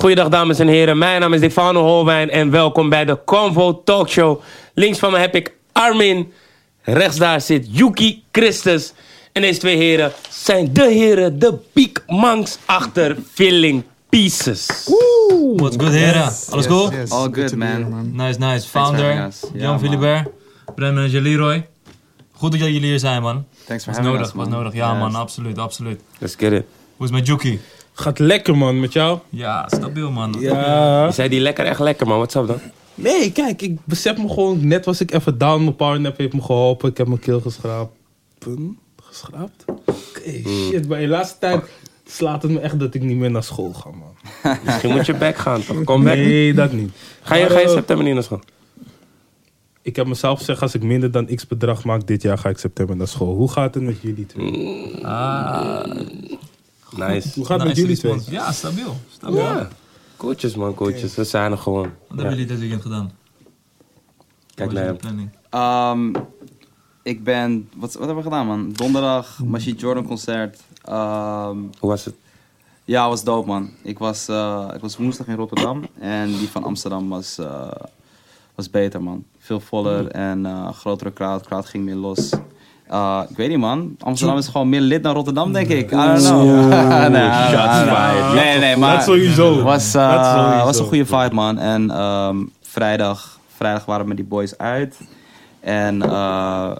Goeiedag dames en heren, mijn naam is Stefano Holwijn en welkom bij de Convo Talkshow. Links van me heb ik Armin, rechts daar zit Yuki Christus. En deze twee heren zijn de heren, de big monks achter Filling Pieces. What's good, heren? Alles goed? Yes, All good man. here, man. Nice, nice. Founder, Jan. Philibert, Brent Manager Leroy. Goed dat jullie hier zijn, man. Thanks for Was having nodig, us, was man. nodig. Ja, Yes. man, absoluut, absoluut. Let's get it. Hoe is het met Juki? Gaat lekker, man, met jou? Ja, stabiel, man. Ja. Zei die lekker, echt lekker man, wat up dan? Nee, kijk, ik besef me gewoon, net was ik even down, mijn powernap heeft me geholpen, ik heb mijn keel geschraapt. Geschraapt? Oké, shit, maar in de laatste tijd slaat het me echt dat ik niet meer naar school ga, man. Misschien moet je back gaan toch? Kom back. Nee, dat niet. Ga je, Maar, ga je eh, september niet naar school? Ik heb mezelf gezegd, als ik minder dan x bedrag maak dit jaar, ga ik september naar school. Hoe gaat het met jullie twee? Ah, Nice. Hoe gaat het met jullie twee? Ja, stabiel. stabiel. Ja. Coaches man, coaches. We zijn er gewoon. Wat Ja. hebben jullie dit weekend gedaan? Kijk naar was hem. Ehm, ik ben... Wat, wat hebben we gedaan, man? Donderdag, Machine Jordan concert. Ehm, Hoe was het? ja, was dope, man. Ik was, eh, ik was woensdag in Rotterdam. En die van Amsterdam was, eh, was beter, man. Veel voller en eh, grotere crowd. Crowd ging meer los. Eh, ik weet niet, man. Amsterdam is gewoon meer lid dan Rotterdam, denk ik. I don't know. nee, nee, nee, maar... Dat sowieso. was, eh, sowieso. was een goede vibe, man. En ehm, vrijdag, vrijdag waren we met die boys uit. En eh,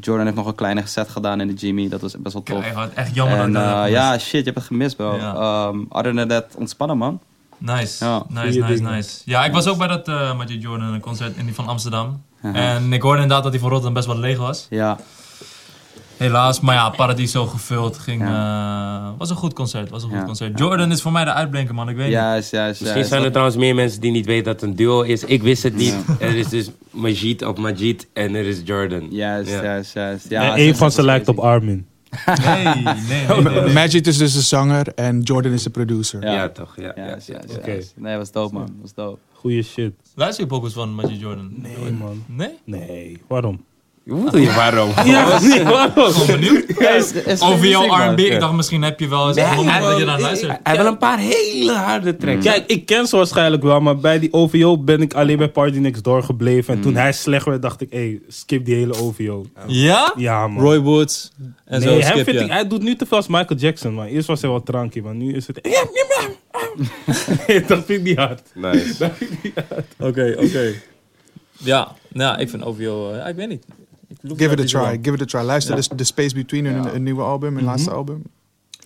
Jordan heeft nog een kleine set gedaan in de Jimmy. Dat was best wel tof. Keihard, echt jammer dat en eh, ja, shit, je hebt het gemist, bro. Ja. Ehm other than that, ontspannen, man. Nice, Ja. nice, nice, nice. Ja, ik was ook bij dat uh, Magic Jordan concert in die van Amsterdam. En ik hoorde inderdaad dat die van Rotterdam best wel leeg was. Ja, Helaas, maar ja, Paradiso gevuld. Ging, eh, was een goed concert, was een goed Ja. concert. Jordan is voor mij de uitblinker, man. Ik weet niet. juist, juist, Misschien juist. zijn er trouwens meer mensen die niet weten dat het een duo is. Ik wist het niet. Er is dus Majid of Majid en er is Jordan. Juist, Ja. juist, juist. Ja, en is- van ze lijkt op. Armin. Nee, nee, nee. nee, nee. Magic is dus de zanger en Jordan is de producer. Ja. Ja, toch? Ja, ja, ja, ja. Oké. Nee, was dope, man. Was dope. Goeie shit. Luister je pokus van Magic Jordan? Nee, man. Nee? Nee, waarom? Waarom? Ja, nee, waarom? Gewoon benieuwd. Man. R&B, ik dacht misschien heb je wel eens Nee, hij- dat je naar ik- luistert. Hij heeft wel een paar hele harde tracks. Kijk, ik ken ze waarschijnlijk wel, maar bij die OVO ben ik alleen bij Party Next Door gebleven. En toen hij slecht werd, dacht ik, hé, skip die hele OVO. Ja? Ja, man. Roy Woods en nee, zo skip vind je. ik, hij doet nu te veel als Michael Jackson, man. Eerst was hij wel tranky, maar nu is het... dat vind ik niet hard. Nice. Oké, oké. Ja, nou, ik vind OVO, eh, ik weet niet. Give it a try, give it a try. Luister de, de Space Between hun Ja. een nieuwe album, hun laatste album.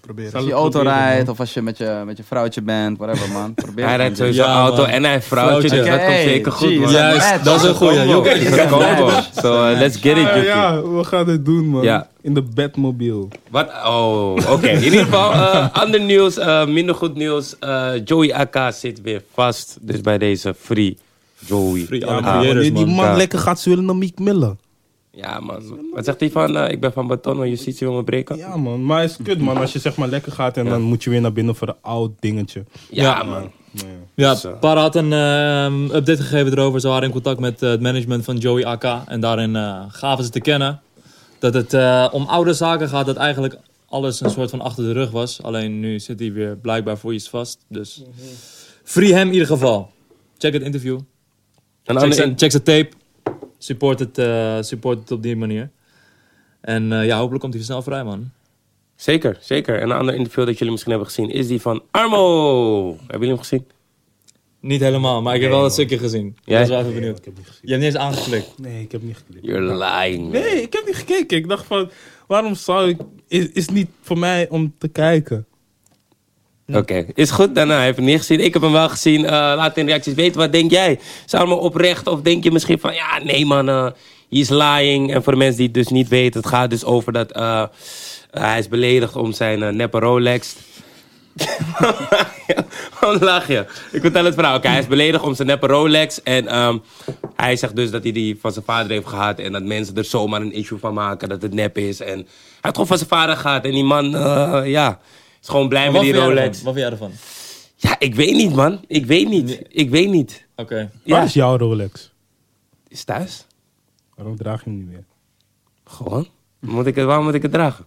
Probeer het. Als je auto rijdt of als je met je, met je vrouwtje bent, whatever, man. Probeer Hij rijdt sowieso Ja, auto man. en hij heeft vrouwtje, dus dat komt zeker goed, man. Juist, dat is een goeie. Jokke, Dat een. So, uh, let's get it, ja, we gaan het doen, man. Ja. In de Batmobile. Wat? Oh, oké. In ieder geval, eh, ander nieuws, eh, minder goed nieuws. Eh, Joey AK zit weer vast. Dus bij deze free Joey. Free Ja, man, die man. lekker gaat zwillen naar Meek Miller. Ja, man. Wat zegt hij van? eh, ik ben van beton, maar justitie wil me breken? Ja, man. Maar het is kut, man. Als je zeg maar lekker gaat en dan moet je weer naar binnen voor een oud dingetje. Ja, Ja. man. Ja, Para had een ehm, update gegeven erover. Ze waren in contact met eh, het management van Joey AK. En daarin eh, gaven ze te kennen dat het eh, om oude zaken gaat. Dat eigenlijk alles een soort van achter de rug was. Alleen nu zit hij weer blijkbaar voor iets vast. Dus free hem in ieder geval. Check het interview. Check zijn, in- check zijn tape. Support het, eh, support het op die manier. En eh, ja, hopelijk komt hij snel vrij, man. Zeker, zeker. En een ander interview dat jullie misschien hebben gezien is die van Armo. Hebben jullie hem gezien? Niet helemaal, maar ik heb wel het stukje gezien. Jij? Ik was wel even benieuwd. Ik heb niet gezien. Je hebt niet eens aangeklikt. Nee, ik heb niet geklikt. You're lying. man. Nee, ik heb niet gekeken. Ik dacht van, waarom zou ik... Is, is niet voor mij om te kijken. Oké, is goed. Daarna heb ik hem niet gezien. Ik heb hem wel gezien. Eh, laat in reacties weten. Wat denk jij? Zou me oprecht? Of denk je misschien van... Ja, nee man. eh he is lying. En voor de mensen die het dus niet weten. Het gaat dus over dat... eh, hij is beledigd om zijn eh, neppe Rolex. Waarom lach je? Ik vertel het verhaal. Oké, hij is beledigd om zijn neppe Rolex. En ehm, hij zegt dus dat hij die van zijn vader heeft gehad. En dat mensen er zomaar een issue van maken. Dat het nep is. En hij heeft gewoon van zijn vader gehad. En die man, eh, ja... Is gewoon blij met die Rolex. Wat vind jij ervan? Ja, ik weet niet, man. Ik weet niet. Ik weet niet. Oké. Waar Ja. is jouw Rolex? Is thuis? Waarom draag je hem niet meer? Gewoon. Moet ik het, waarom moet ik het dragen?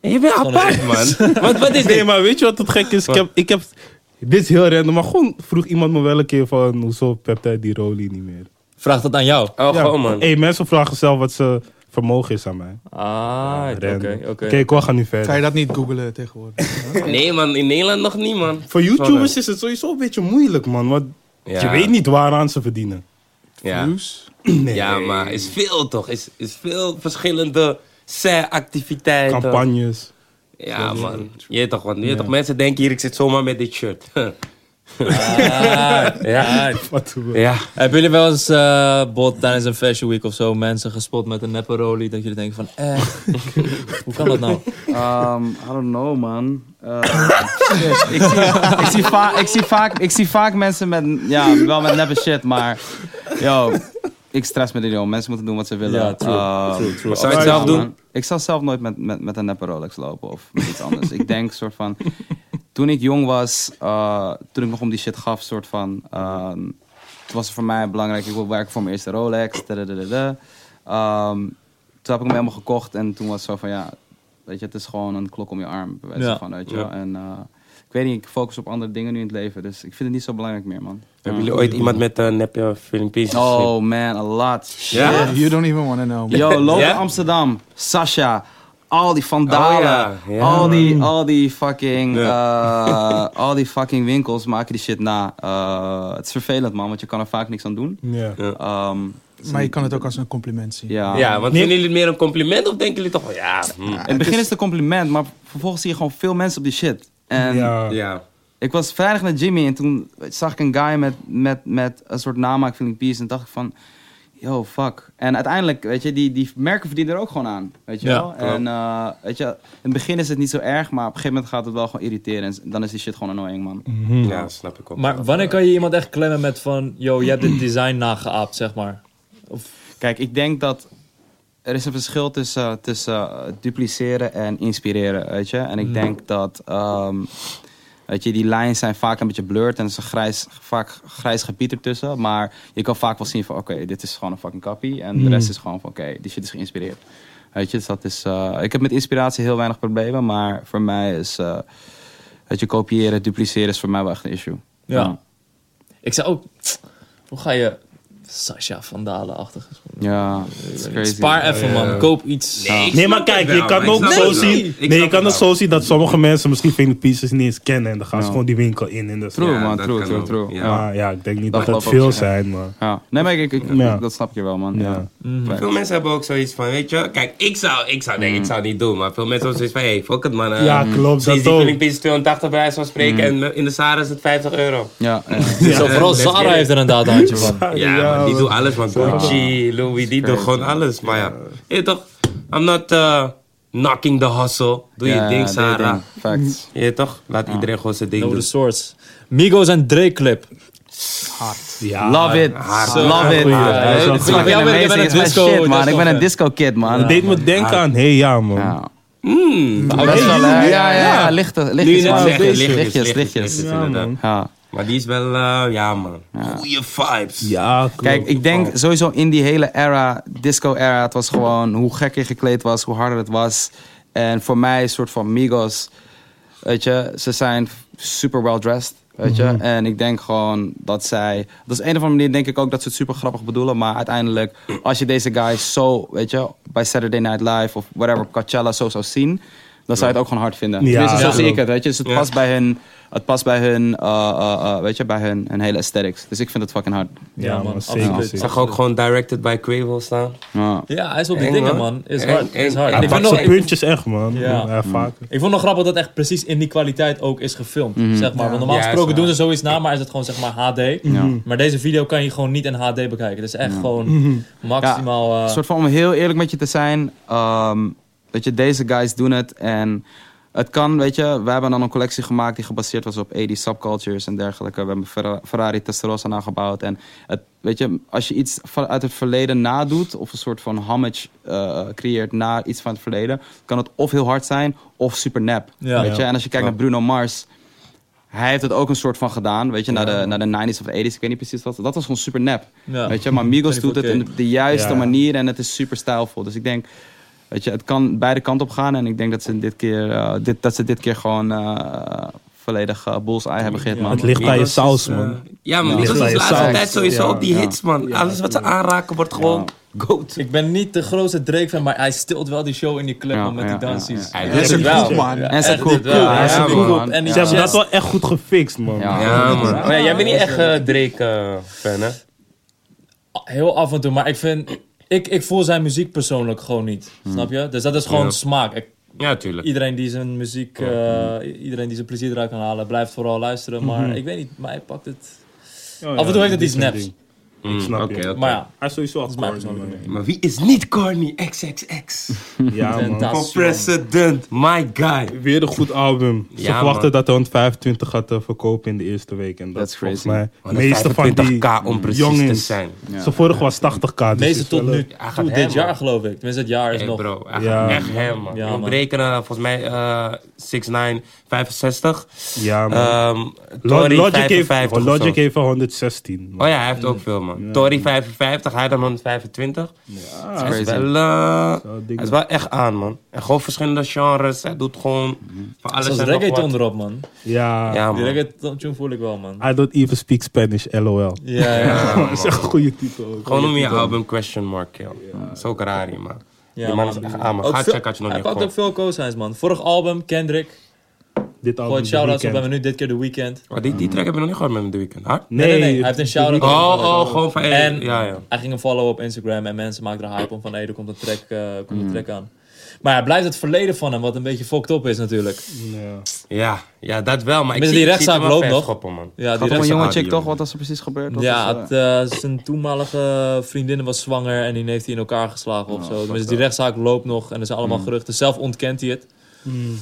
Je bent apart, man. wat, wat is Nee, dit? maar weet je wat het gek is? Ik heb, ik heb Dit is heel random, maar gewoon vroeg iemand me wel een keer van... Hoezo pept hij die Rolly niet meer? Vraag dat aan jou. Oh, Ja. gewoon man. Hey, mensen vragen zelf wat ze vermogen is aan mij. Ah, oké, oké. Ik wil gaan nu verder. Kan je dat niet googlen tegenwoordig? Nee man, in Nederland nog niet man. Voor YouTubers is het sowieso een beetje moeilijk, man. Want Ja. je weet niet waaraan ze verdienen. Ja, Views? ja maar is veel toch? Is, is veel verschillende activiteiten. Campagnes. Ja man, je weet toch, want je weet toch, mensen denken hier ik zit zomaar met dit shirt. Ah, ja. Wat doen we? ja. Hebben jullie wel eens eh bot tijdens een fashion week of zo mensen gespot met een neppe Rolly dat jullie denken van, eh, hoe kan dat nou? Um, I don't know, man. Uh, shit. ik, zie, ik, zie vaak, ik, zie vaak, ik zie vaak mensen met, ja, wel met neppe shit, maar, yo, ik stress me er niet om. Mensen moeten doen wat ze willen. Ja, true, Um, true, true. Zou je het zelf doen? man. Ik zal zelf nooit met, met, met een neppe Rolex lopen of met iets anders. ik denk soort van, toen ik jong was, uh, toen ik nog om die shit gaf, soort van, um, toen was het voor mij belangrijk, ik wil werken voor mijn eerste Rolex. Um, toen heb ik hem helemaal gekocht en toen was het zo van, ja, weet je, het is gewoon een klok om je arm, bij wijze Ja. van, weet je Ja. En uh, ik weet niet, ik focus op andere dingen nu in het leven, dus ik vind het niet zo belangrijk meer, man. Hebben jullie ooit iemand met een nepje Filipijns gezien? Oh man, a lot. You don't even want to know. Yo, loop in Amsterdam. Sasha. Al die vandalen. Oh ja, ja. Al, die, al die fucking... eh, al die fucking winkels maken die shit na. Eh, het is vervelend, man. Want je kan er vaak niks aan doen. Ja. Ehm, Maar je kan het ook als een compliment zien. ja. Ja, want Nee. vinden jullie het meer een compliment of denken jullie toch wel, ja, hm. In het begin is het een compliment, maar vervolgens zie je gewoon veel mensen op die shit. En ja. ja. ik was vrijdag naar Jimmy en toen zag ik een guy met, met, met een soort namaak feeling peace. En dacht ik van, yo, fuck. En uiteindelijk, weet je, die, die merken verdienen er ook gewoon aan. Weet je Ja, wel? En eh, weet je, in het begin is het niet zo erg, maar op een gegeven moment gaat het wel gewoon irriteren. En dan is die shit gewoon annoying, man. Mhm. Ja, snap ik ook. Maar wanneer kan je iemand echt klemmen met van, yo, je hebt dit design nageaapt, zeg maar? Kijk, ik denk dat er is een verschil tussen, tussen eh, dupliceren en inspireren, weet je. En ik denk dat, ehm, weet je, die lijnen zijn vaak een beetje blurred en er is een grijs, vaak grijs gebied ertussen. Maar je kan vaak wel zien van, oké, dit is gewoon een fucking copy. En de rest is gewoon van, oké, die shit is geïnspireerd. Weet je, dus dat is, eh, ik heb met inspiratie heel weinig problemen, maar voor mij is, eh weet je, kopiëren, dupliceren is voor mij wel echt een issue. Ja. Ik zei ook, hoe ga je Sasha Vandalen-achtig? Ja, it's crazy. Spaar even, man. Ja. Koop iets. Nee, maar kijk, wel, je kan ook zo zien. Nee, je kan het ook zo zien dat sommige mensen misschien Finger Pieces niet eens kennen. En dan gaan ze gewoon die winkel in. En dus, True, Ja, man, dat true, true, true. ja. Ja. Maar ja, ik denk niet Dat dat het veel zijn, maar... Ja. Nee, maar ik, ik, ik- Ja. dat snap je wel, man. Ja. Ja. Mhm. Veel mensen hebben ook zoiets van, weet je, kijk, ik zou, ik zou, nee, ik zou het niet doen, maar veel mensen hebben zoiets van, hey, fuck het man. eh, Ja, klopt, Sinds dat die ook. Filipijns 280 bij wijze van spreken en in de Zara is het 50 euro. Ja, vooral Zara heeft er inderdaad een handje van. Ja, die doen alles, man. Gucci, Louis, die doen gewoon alles. Maar ja, je weet toch, I'm not uh, knocking the hustle. Doe je Ja, ding, Sarah. ding. Facts. Je toch, laat iedereen gewoon zijn ding Know doen. the source. Migos en Drake clip. Ja, Love it. hard. Love it. Ja, Ja, ik ben een disco- shit, man. Ik ben een disco kid, man. Het deed me denken aan, hé hey, ja man. Ja. Mm. Best wel, hè? Ja, ja, ja. Lichtjes, Lichtjes, lichtjes, lichtjes, lichtjes, Maar die is wel, eh, ja man, goeie vibes. Ja, klopt. Kijk, ik denk sowieso in die hele era, disco-era, het was gewoon hoe gek je gekleed was, hoe harder het was. En voor mij een soort van Migos, weet je, ze zijn super well dressed, weet je. En ik denk gewoon dat zij, dat is een of andere manier denk ik ook dat ze het super grappig bedoelen. Maar uiteindelijk, als je deze guys zo, weet je, bij Saturday Night Live of whatever, Coachella zo zou zien, dan zou je het ook gewoon hard vinden. Ja, Tenminste, zo ja. zie ik het, weet je. Dus het Ja. past bij hun, het past bij hun, eh, eh, eh, weet je, bij hun, hun hele aesthetics. Dus ik vind het fucking hard. Ja, man, zeker, absoluut. Ik zeker. zag ook gewoon directed by Quavo staan. Ja. Ja, hij is op die Eng, dingen, man. Is hard. Is hard. Hij pakt zijn puntjes echt, man. Ja. Ja, vaker. ik vond nog grappig dat echt precies in die kwaliteit ook is gefilmd. Zeg maar. Want normaal gesproken doen ze zoiets na, maar is het gewoon zeg maar HD. Ja. Maar deze video kan je gewoon niet in HD bekijken. Het is echt gewoon maximaal... Een eh, soort van om heel eerlijk met je te zijn. ehm weet je, deze guys doen het. En het kan, weet je, we hebben dan een collectie gemaakt die gebaseerd was op 80 subcultures en dergelijke. We hebben Ferra- Ferrari Testarossa nagebouwd. En het, weet je, als je iets uit het verleden nadoet, of een soort van homage eh, creëert naar iets van het verleden, kan het of heel hard zijn of super nep. Ja. weet je? Ja. En als je kijkt naar Bruno Mars. Hij heeft het ook een soort van gedaan, weet je, naar, de, naar de 90s of de 80s. Ik weet niet precies wat. Dat was gewoon super nep. ja. Weet je, maar Migos 24K. doet het op de juiste Ja. manier en het is super stijlvol. Dus ik denk, weet je, het kan beide kanten op gaan. En ik denk dat ze dit keer, eh, dit, dat ze dit keer gewoon eh, volledig uh, bullseye hebben gehit, man. Het ligt aan je saus, man. ja, maar Ja. Migos Ligt aan is de laatste saus. tijd sowieso Ja, op die ja. hits, man. Alles wat ze aanraken wordt gewoon goat. Ik ben niet de grootste Drake fan, maar hij stilt wel die show in die club Ja, man, met ja, die dansies. ja, ja. Ja, Hij is een wel. man. En Hij is man. en die Ze hebben dat wel echt goed gefixt, man. Ja. Ja, man. Ja, jij bent niet echt Drake-fan, hè? Heel af en toe, maar ik vind... Ik, ik voel zijn muziek persoonlijk gewoon niet. Snap je? Dus dat is gewoon Ja. smaak. Ik- Ja, tuurlijk. iedereen die zijn muziek, eh, iedereen die zijn plezier eruit kan halen, blijft vooral luisteren. Maar Mhm. ik weet niet, maar hij pakt het. Oh, ja, Af en toe heeft het iets neps. ding. Mm, snap oké, je. Maar ja, Hij is sowieso al corny. Maar wie is niet corny? XXX. Ja, man. Van President, my guy. Weer een goed album. Ze Ja, verwachten man. dat hij 125 gaat eh, verkopen in de eerste week. En dat That's is volgens crazy. mij meeste van die 25k om precies te jongens. zijn. Ja. Zijn vorige was 80k. Dus tot wel, nu Hij gaat toe hem, dit jaar geloof ik. Tenminste, het jaar is Hey nog. bro, hij Ja. gaat echt hem, man. Ja, We man. berekenen volgens mij eh 6'9, 65. Ja, man. Logic, heeft, 55 of Logic heeft wel 116. man. Oh ja, hij heeft ook veel, man. Tory 55, hij dan 125. Ja, Hij is wel, Zo, hij is wel echt aan, man. En gewoon verschillende genres. Hij doet gewoon van alles Zoals en nog reggaeton wat. erop, man. ja. Ja, Die man. reggaeton tune voel ik wel, man. I don't even speak Spanish, lol. Ja, ja. Ja, dat is echt een goede titel. ook. Gewoon noem je album Question Mark, kill. Dat is ook raar, hier, man. Ja, Die man is echt aan, man. Ook Ga veel- checken als je nog Hij niet pakt hebt ook veel co-signs, man. Vorig album, Kendrick. Dit album The shout-outs op. We hebben nu dit keer The Weeknd. Oh, die, die track heb je nog niet gehoord met hem de weekend, hard? Nee, nee, nee. Hij heeft een shout-out. Oh, oh, gewoon van... En ja, ja. hij ging hem followen op Instagram en mensen maakten er hype om van hé, er komt een track, eh, komt een track aan. Maar ja, blijft het verleden van hem, wat een beetje fucked up is natuurlijk. Ja. Ja, ja, dat wel, maar ik Met zie, die ik zie rechtszaak het loopt nog. schoppen, man. Ja, die een rechtszaak- jonge chick toch? Wat is er precies gebeurd? Wat Ja, is, eh, het, eh, zijn toenmalige vriendin was zwanger en die heeft hij in elkaar geslagen of zo. Dus die rechtszaak loopt nog en er zijn allemaal geruchten. Zelf ontkent hij het. Hmm.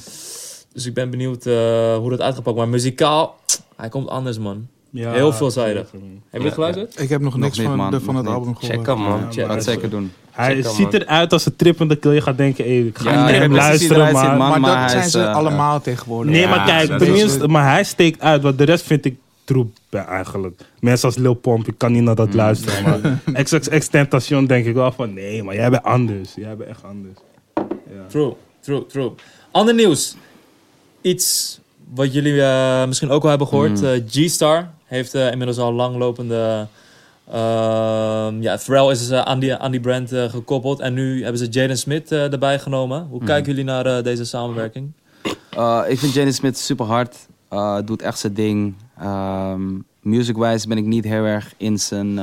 Dus ik ben benieuwd eh, hoe dat uitgepakt. Maar muzikaal, hij komt anders, man. Ja, Heel veelzijdig. zeker. Heb je het geluisterd? Ik heb nog niks niet, van, man. de, van Nog het album gehoord. Check hem, man. Ja, Check. Ga het zeker doen. Hij ziet eruit als een trippende kill. Je gaat denken, hey, ik ga Ja, niet hem luisteren, maar... man. Maar, maar dat zijn is, ze eh, allemaal tegenwoordig. Nee, Ja, maar kijk, dat tenminste, maar hij steekt uit, want de rest vind ik troep eigenlijk. Mensen als Lil Pomp, ik kan niet naar dat luisteren, maar XXX Tentation denk ik wel van, nee, maar jij bent anders. Jij bent echt anders. Ja. True, true, true. Ander nieuws. Iets wat jullie eh, misschien ook wel hebben gehoord. Eh, G-Star heeft eh, inmiddels al langlopende... ehm ja, Pharrell is aan, die, aan die brand gekoppeld. En nu hebben ze Jaden Smith erbij genomen. Hoe kijken jullie naar deze samenwerking? Ik vind Jaden Smith super hard. Doet echt zijn ding. Um, Music-wise ben ik niet heel erg in zijn.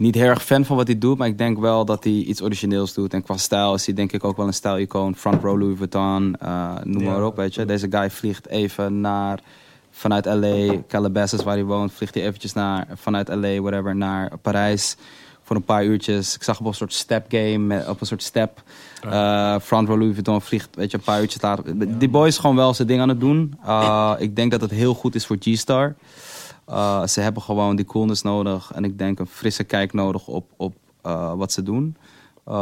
Niet heel erg fan van wat hij doet, maar ik denk wel dat hij iets origineels doet. En qua stijl is hij denk ik ook wel een stijlicoon. Front row Louis Vuitton, uh, noem Ja. maar op, weet je. Deze guy vliegt even naar, vanuit LA, Calabasas waar hij woont, vliegt hij eventjes naar, vanuit LA, whatever, naar Parijs voor een paar uurtjes. Ik zag hem op een soort step game, op een soort step. Uh, front row Louis Vuitton vliegt, weet je, een paar uurtjes later. Die boy is gewoon wel zijn ding aan het doen. Uh, ik denk dat het heel goed is voor G-Star. Uh, ze hebben gewoon die coolness nodig. En ik denk een frisse kijk nodig op, op uh, wat ze doen. Uh,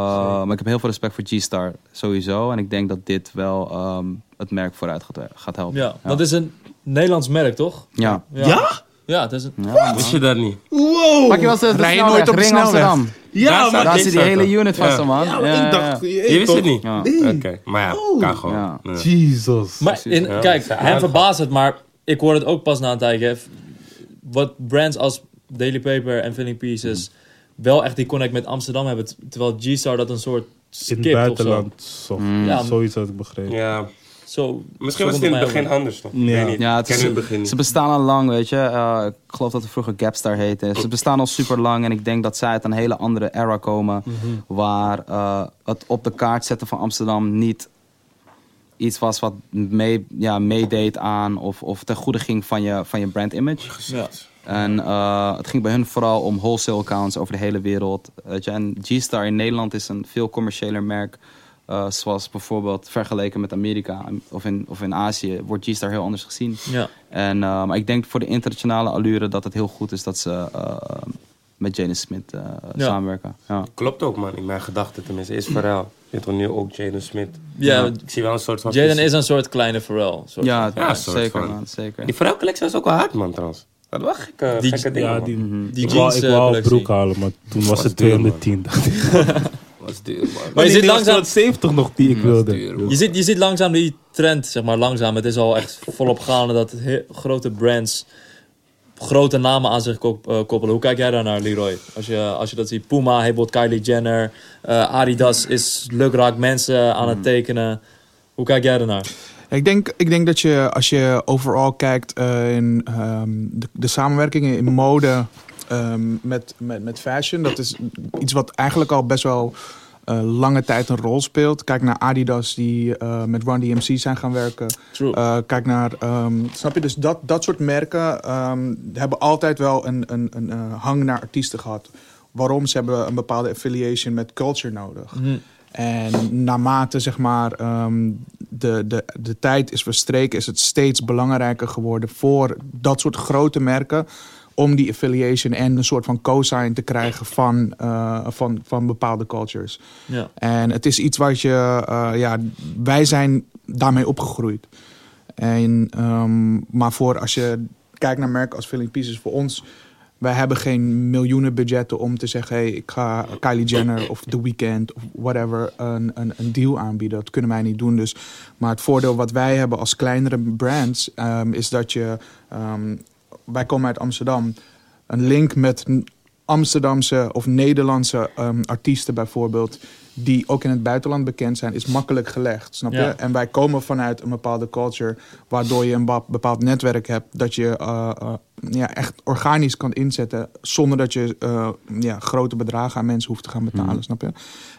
maar ik heb heel veel respect voor G-Star sowieso. En ik denk dat dit wel um, het merk vooruit gaat, gaat helpen. Ja, dat is een Nederlands merk, toch? Ja. Ja? Ja, het is een... Ja, Wist je dat niet? Wow! Pak je wel eens de, je nooit op de snelweg? Amsterdam. Ja, Daar maar Daar zit die hele unit van Ja. man. Ja, maar Ja, ik ja, dacht... ja. je Je wist het niet? Ja. Oké, maar ja, Oh. kan gewoon. Ja. Ja. Jesus. Maar in, Ja, kijk, hem verbaast het, maar ik hoor het ook pas na een tijdje. Wat brands als Daily Paper en Filling Pieces wel echt die connect met Amsterdam hebben. Terwijl G-Star dat een soort In skipt het of zo. buitenland. Zo, Ja. Zoiets had ik begrepen. Ja, Zo, misschien zo was het in het begin anders, toch? Ja. Weet niet. Ja, het is, in het begin ze bestaan al lang, weet je. Uh, ik geloof dat het vroeger Gapstar heette. Ze bestaan al super lang en ik denk dat zij uit een hele andere era komen. Waar uh, het op de kaart zetten van Amsterdam niet iets was wat mee, ja, meedeed aan of, of ten goede ging van je, van je brand image. Ja. En uh, het ging bij hun vooral om wholesale accounts over de hele wereld. Weet je? En G-Star in Nederland is een veel commerciëler merk. Uh, zoals bijvoorbeeld vergeleken met Amerika of in, of in Azië wordt G-Star heel anders gezien. Ja. En, uh, maar ik denk voor de internationale allure dat het heel goed is dat ze uh, met Jaden Smith uh, Ja. samenwerken. Ja. Klopt ook, man. In mijn gedachten tenminste. Is Pharrell. Dit wordt nu ook Jaden Smith. Ja, ik zie wel een soort van... Jaden is een soort kleine Pharrell. Soort Ja, Ja, soort zeker van. man, zeker. Die Pharrell collectie was ook wel hard, man, trouwens. Dat was gekke, Die- gekke dingen, Ja, man. die, Mhm. Die ik wou, jeans, ik eh, wou een collectie. broek halen, maar toen was Was het duur, 210. dacht ik. was duur, man. Maar je ziet Nee, langzaam... 70 nog die ik was wilde. duur, Je ziet, je ziet langzaam die trend, zeg maar, langzaam. Het is al echt volop gaande dat grote brands grote namen aan zich kop- eh, koppelen. Hoe kijk jij daar naar, Leroy? Als je, als je dat ziet, Puma heeft bijvoorbeeld Kylie Jenner. eh, Adidas is lukraak mensen aan het tekenen. Hoe kijk jij daarnaar? Ik denk, ik denk dat je, als je overal kijkt eh, in ehm, de, de samenwerkingen in mode ehm, met, met, met fashion, dat is iets wat eigenlijk al best wel eh, lange tijd een rol speelt. Kijk naar Adidas, die eh, met Run DMC zijn gaan werken. Eh, kijk naar, ehm, snap je, dus dat, dat soort merken ehm, hebben altijd wel een, een, een hang naar artiesten gehad. Waarom? Ze hebben een bepaalde affiliation met culture nodig. Hm. En naarmate zeg maar, ehm, de, de, de tijd is verstreken, is het steeds belangrijker geworden voor dat soort grote merken. Om die affiliation en een soort van cosign te krijgen van, eh, van, van bepaalde cultures. Ja. En het is iets wat je, eh, ja, wij zijn daarmee opgegroeid. En, ehm, maar voor als je kijkt naar merken als Filling Pieces, voor ons, wij hebben geen miljoenen budgetten om te zeggen, hey, ik ga Kylie Jenner of The Weeknd of whatever een, een, een deal aanbieden. Dat kunnen wij niet doen. Dus, maar het voordeel wat wij hebben als kleinere brands, ehm, is dat je, ehm, wij komen uit Amsterdam, een link met Amsterdamse of Nederlandse ehm, artiesten bijvoorbeeld, die ook in het buitenland bekend zijn, is makkelijk gelegd. Snap je? Ja. En wij komen vanuit een bepaalde culture, waardoor je een bepaald netwerk hebt, dat je eh, eh, ja, echt organisch kan inzetten, zonder dat je eh, ja, grote bedragen aan mensen hoeft te gaan betalen. Mhm. Snap je?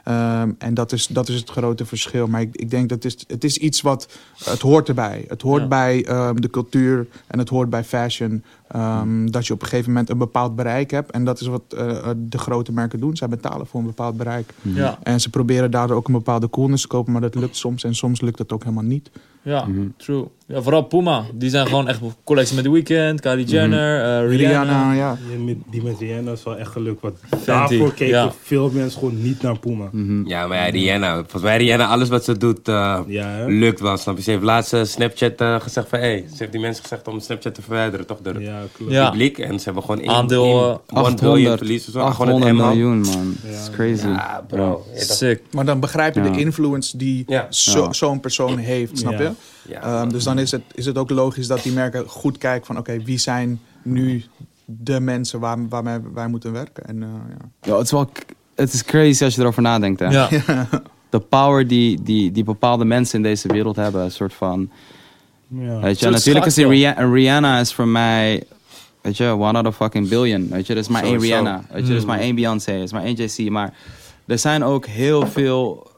Ehm, en dat is, dat is het grote verschil. Maar ik, ik denk dat het is, het is iets wat. Het hoort erbij. Het hoort Ja. bij ehm, de cultuur en het hoort bij fashion. Ehm, Dat je op een gegeven moment een bepaald bereik hebt. En dat is wat eh, de grote merken doen. Zij betalen voor een bepaald bereik. Ja. En ze proberen daardoor ook een bepaalde coolness te kopen. Maar dat lukt soms. En soms lukt dat ook helemaal niet. Ja, Mhm. true. Ja, vooral Puma. Die zijn gewoon echt collectie met The Weeknd, Kylie Jenner, eh, Rihanna. Rihanna, ja. Die met, die met Rihanna is wel echt gelukt. Want daarvoor keken ja. veel mensen gewoon niet naar Puma. Mhm. Ja, maar ja, Rihanna. Volgens mij Rihanna, alles wat ze doet, eh, lukt wel. Snap je? Ze heeft laatst eh, Snapchat eh, gezegd van... Hey, ze heeft die mensen gezegd om Snapchat te verwijderen, toch? Door het Ja, klopt. Ja. publiek. En ze hebben gewoon één, Aandeel, één, eh, 1 billion 800, verlies of zo. Gewoon het 800 M-man. miljoen, man. Is crazy. Ja, bro. Sick. Maar dan begrijp je Ja. de influence die Ja. zo- Ja. zo'n persoon heeft. Snap Ja. Ja, Ehm, dus dan is het, is het ook logisch dat die merken goed kijken van... oké, wie zijn nu de mensen waar, waarmee wij moeten werken? En, eh, ja. Ja, het is wel het is crazy als je erover nadenkt. Hè? Ja. De power die, die, die bepaalde mensen in deze wereld hebben. Een soort van. Ja. Weet je, natuurlijk is. Rihanna, Rihanna is voor mij. Weet je, one out of fucking billion. Weet je, er is maar één. Rihanna. Weet je, er is maar één Beyoncé. Er is maar één JC. Maar er zijn ook heel veel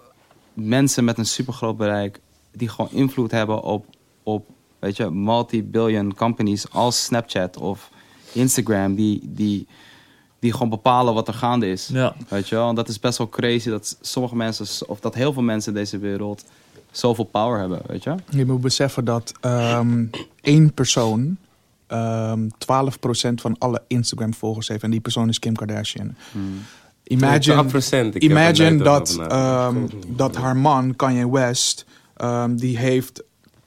mensen met een supergroot bereik. Die gewoon invloed hebben op, op weet je, multi-billion companies als Snapchat of Instagram. Die, die, die gewoon bepalen wat er gaande is. Ja. Weet je wel? En dat is best wel crazy dat sommige mensen, of dat heel veel mensen in deze wereld zoveel power hebben, weet je? Je moet beseffen dat ehm, één persoon ehm 12% van alle Instagram-volgers heeft. En die persoon is Kim Kardashian. Imagine, 12%. Ik heb imagine dat, ehm, dat haar man, Kanye West, ehm, die heeft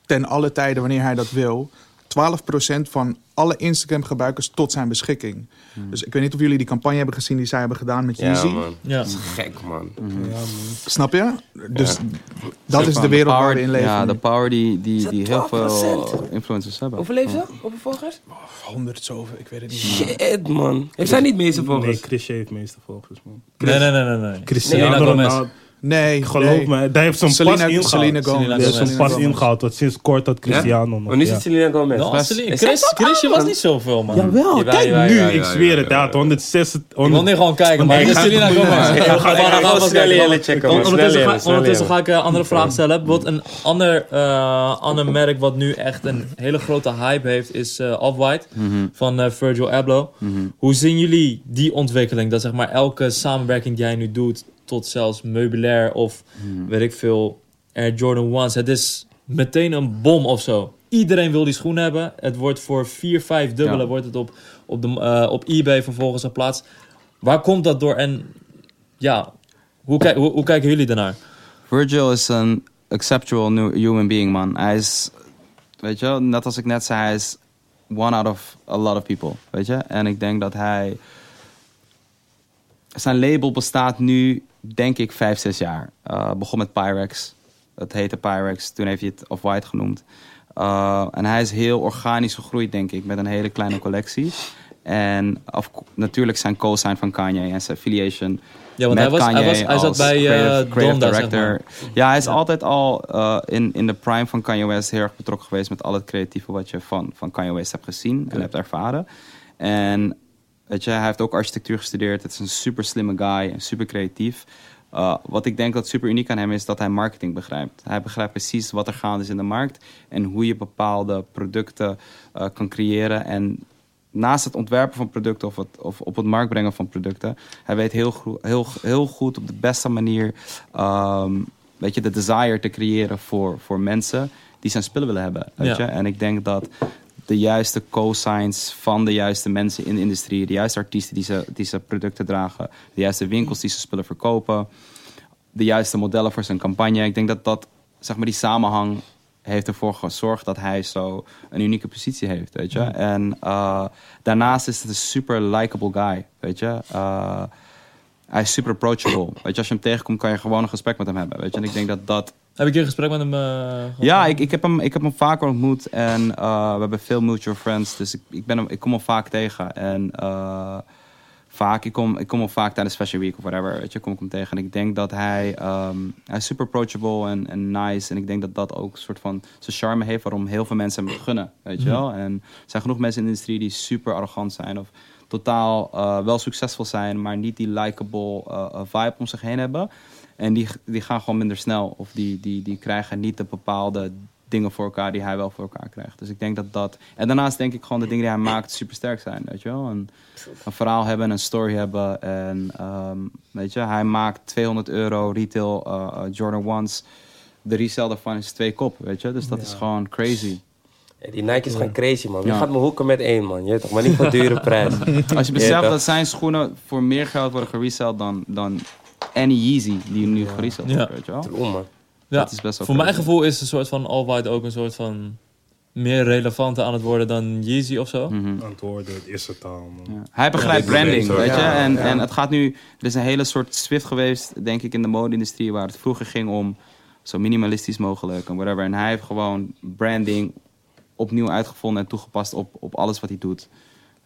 ten alle tijden, wanneer hij dat wil, 12% van alle Instagram-gebruikers tot zijn beschikking. Dus ik weet niet of jullie die campagne hebben gezien die zij hebben gedaan met Ja, Yeezy. man. Ja. Dat is gek, man. Snap je? Dus dat is de wereld power- waar we in leven. Ja, de power die, die, die heel 12%? veel influencers hebben. Hoeveel heeft ze? Hoeveel volgers? 100 zoveel, ik weet het niet. Shit, man. Heeft zij niet meeste Nee, volgers? Chrisje heeft de meeste volgers, man. Nee, nee, nee, nee. nee. Cristiano Gomez. Ronaldo, Nee, geloof nee. me, daar heeft zo'n pas ingehaald. Selena Gomez. Die heeft zo'n pas ingehaald, want sinds kort had Cristiano nog. Maar nu is ja. het Selena Gomez. Nou, Chris, zo Chrisje was man? niet zoveel, man. Jawel, Jawel, kijk jawel, nu, jawel, ik zweer het, hij had 106... Ik wil nu gewoon kijken, maar Selena Gomez. Ik ga- snel checken. Ondertussen ga- ik een andere vraag stellen. Bijvoorbeeld een ander, eh, ander merk wat nu echt een hele grote hype heeft is eh Off-White Mhm, van eh, Virgil Abloh. mhm. Hoe zien jullie die ontwikkeling? Dat zeg maar elke samenwerking die jij nu doet, tot zelfs meubilair of Mhm. weet ik veel, Air Jordan Ones. Het is meteen een bom of zo. Iedereen wil die schoen hebben. Het wordt voor 4, 5 dubbele Ja. wordt het op, op, de, eh, op eBay vervolgens geplaatst. Waar komt dat door? En ja, hoe, kijk, hoe, hoe kijken jullie daarnaar? Virgil is een exceptional new human being, man. Hij is, weet je, net als ik net zei, hij is one out of a lot of people, weet je. En ik denk dat hij, zijn label bestaat nu, denk ik, vijf, zes jaar. Eh begon met Pyrex. Het heette Pyrex. Toen heeft hij het Off-White genoemd. Eh, en hij is heel organisch gegroeid, denk ik, met een hele kleine collectie. En af, natuurlijk zijn co-sign van Kanye en zijn affiliation Ja, want met hij, was, hij, Kanye was, hij zat als bij creative- eh creative Donda, zeg director. maar. Ja, hij is altijd al in, in de prime van Kanye West heel erg betrokken geweest met al het creatieve wat je van, van Kanye West hebt gezien en hebt ervaren. En weet je, hij heeft ook architectuur gestudeerd. Het is een super slimme guy en super creatief. Uh, wat ik denk dat super uniek aan hem is dat hij marketing begrijpt. Hij begrijpt precies wat er gaande is in de markt en hoe je bepaalde producten uh, kan creëren. En naast het ontwerpen van producten of, het, of op het markt brengen van producten, hij weet heel, heel, heel goed op de beste manier um, weet je, de desire te creëren voor, voor mensen die zijn spullen willen hebben. Weet Ja. je? En ik denk dat de juiste co-signs van de juiste mensen in de industrie, de juiste artiesten die ze, die ze producten dragen, de juiste winkels die ze spullen verkopen, de juiste modellen voor zijn campagne. Ik denk dat dat, zeg maar, die samenhang heeft ervoor gezorgd dat hij zo een unieke positie heeft, weet je. En uh, daarnaast is het een super likable guy, weet je. Uh, hij is super approachable. Weet je, als je hem tegenkomt, kan je gewoon een gesprek met hem hebben, weet je. En ik denk dat dat Heb ik hier een gesprek met hem eh, ja, ik, ik, heb hem, ik heb hem vaker ontmoet en uh, we hebben veel mutual friends. Dus ik, ik, ben hem, ik kom hem vaak tegen. En uh, vaak, ik kom, ik kom hem vaak tijdens Fashion Week of whatever, weet je, kom ik hem tegen. En ik denk dat hij, um, hij is super approachable en, en nice. En ik denk dat dat ook een soort van zijn charme heeft waarom heel veel mensen hem gunnen, weet je wel. En er zijn genoeg mensen in de industrie die super arrogant zijn of totaal wel succesvol zijn, maar niet die likable vibe om zich heen hebben. En die, die gaan gewoon minder snel. Of die, die, die krijgen niet de bepaalde dingen voor elkaar die hij wel voor elkaar krijgt. Dus ik denk dat dat... En daarnaast denk ik gewoon de dingen die hij maakt super sterk zijn, weet je wel. Een, een verhaal hebben, een story hebben. En um, weet je, hij maakt 200 euro retail uh, Jordan Ones. De resell daarvan is twee kop, weet je. Dus dat ja. is gewoon crazy. Ja, die Nike's gaan crazy, man. Je ja. gaat me hoeken met één, man. Je toch, maar niet voor dure prijs. Als je beseft dat zijn schoenen voor meer geld worden gereseld dan... dan any Yeezy die nu ja. gereseld wordt, ja. weet je wel? Man. Ja. Dat is best wel voor mijn gevoel is een soort van All-White ook een soort van meer relevant aan het worden dan Yeezy of zo. Mm -hmm. Aan het worden, het is het al. Ja. Hij begrijpt branding, weet je. En, en het gaat nu... Er is een hele soort swift geweest, denk ik, in de mode-industrie... waar het vroeger ging om zo minimalistisch mogelijk en whatever. En hij heeft gewoon branding opnieuw uitgevonden en toegepast op, op alles wat hij doet.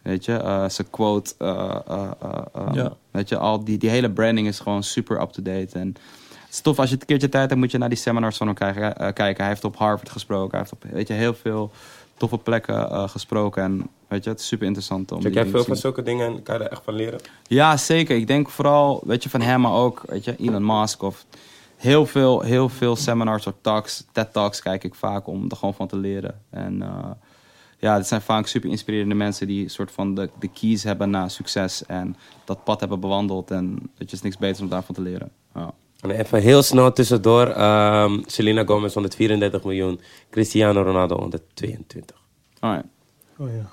Weet je, uh, zijn quote, uh, uh, ja. weet je, al die, die hele branding is gewoon super up-to-date. En het is tof, als je het een keertje tijd hebt, moet je naar die seminars van hem kijken. kijken. Hij heeft op Harvard gesproken, hij heeft op, weet je, heel veel toffe plekken gesproken. En weet je, het is super interessant. Om Check jij veel van zulke dingen en kan je er echt van leren? Ja, zeker. Ik denk vooral, weet je, van hem, maar ook, weet je, Elon Musk of heel veel, heel veel seminars of talks, TED Talks kijk ik vaak om er gewoon van te leren. En ja, het zijn vaak super inspirerende mensen die soort van de, de keys hebben naar succes en dat pad hebben bewandeld. En het is niks beters om daarvan te leren. Ja. En even heel snel tussendoor. Um, Selena Gomez 134 miljoen. Cristiano Ronaldo 122. Alright. Oh ja.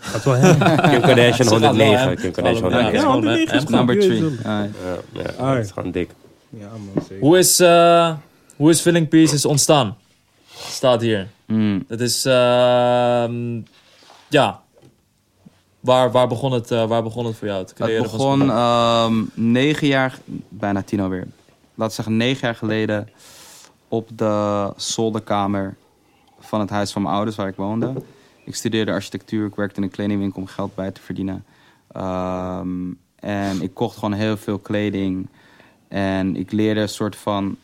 Gaat wel Kim Kardashian 109. Kim Kardashian 109. Ja, 109 is number 3. Ja, ja, dat is gewoon dik. Ja, man, zeker. Hoe is, uh, hoe is Filling Pieces ontstaan? Staat hier. Mm. Dat is, uh, ja. Waar, waar, begon het, uh, waar begon het voor jou? Het, het begon um, negen jaar, bijna tien alweer. Laten we zeggen negen jaar geleden op de zolderkamer van het huis van mijn ouders waar ik woonde. Ik studeerde architectuur, ik werkte in een kledingwinkel om geld bij te verdienen. Um, en ik kocht gewoon heel veel kleding. En ik leerde een soort van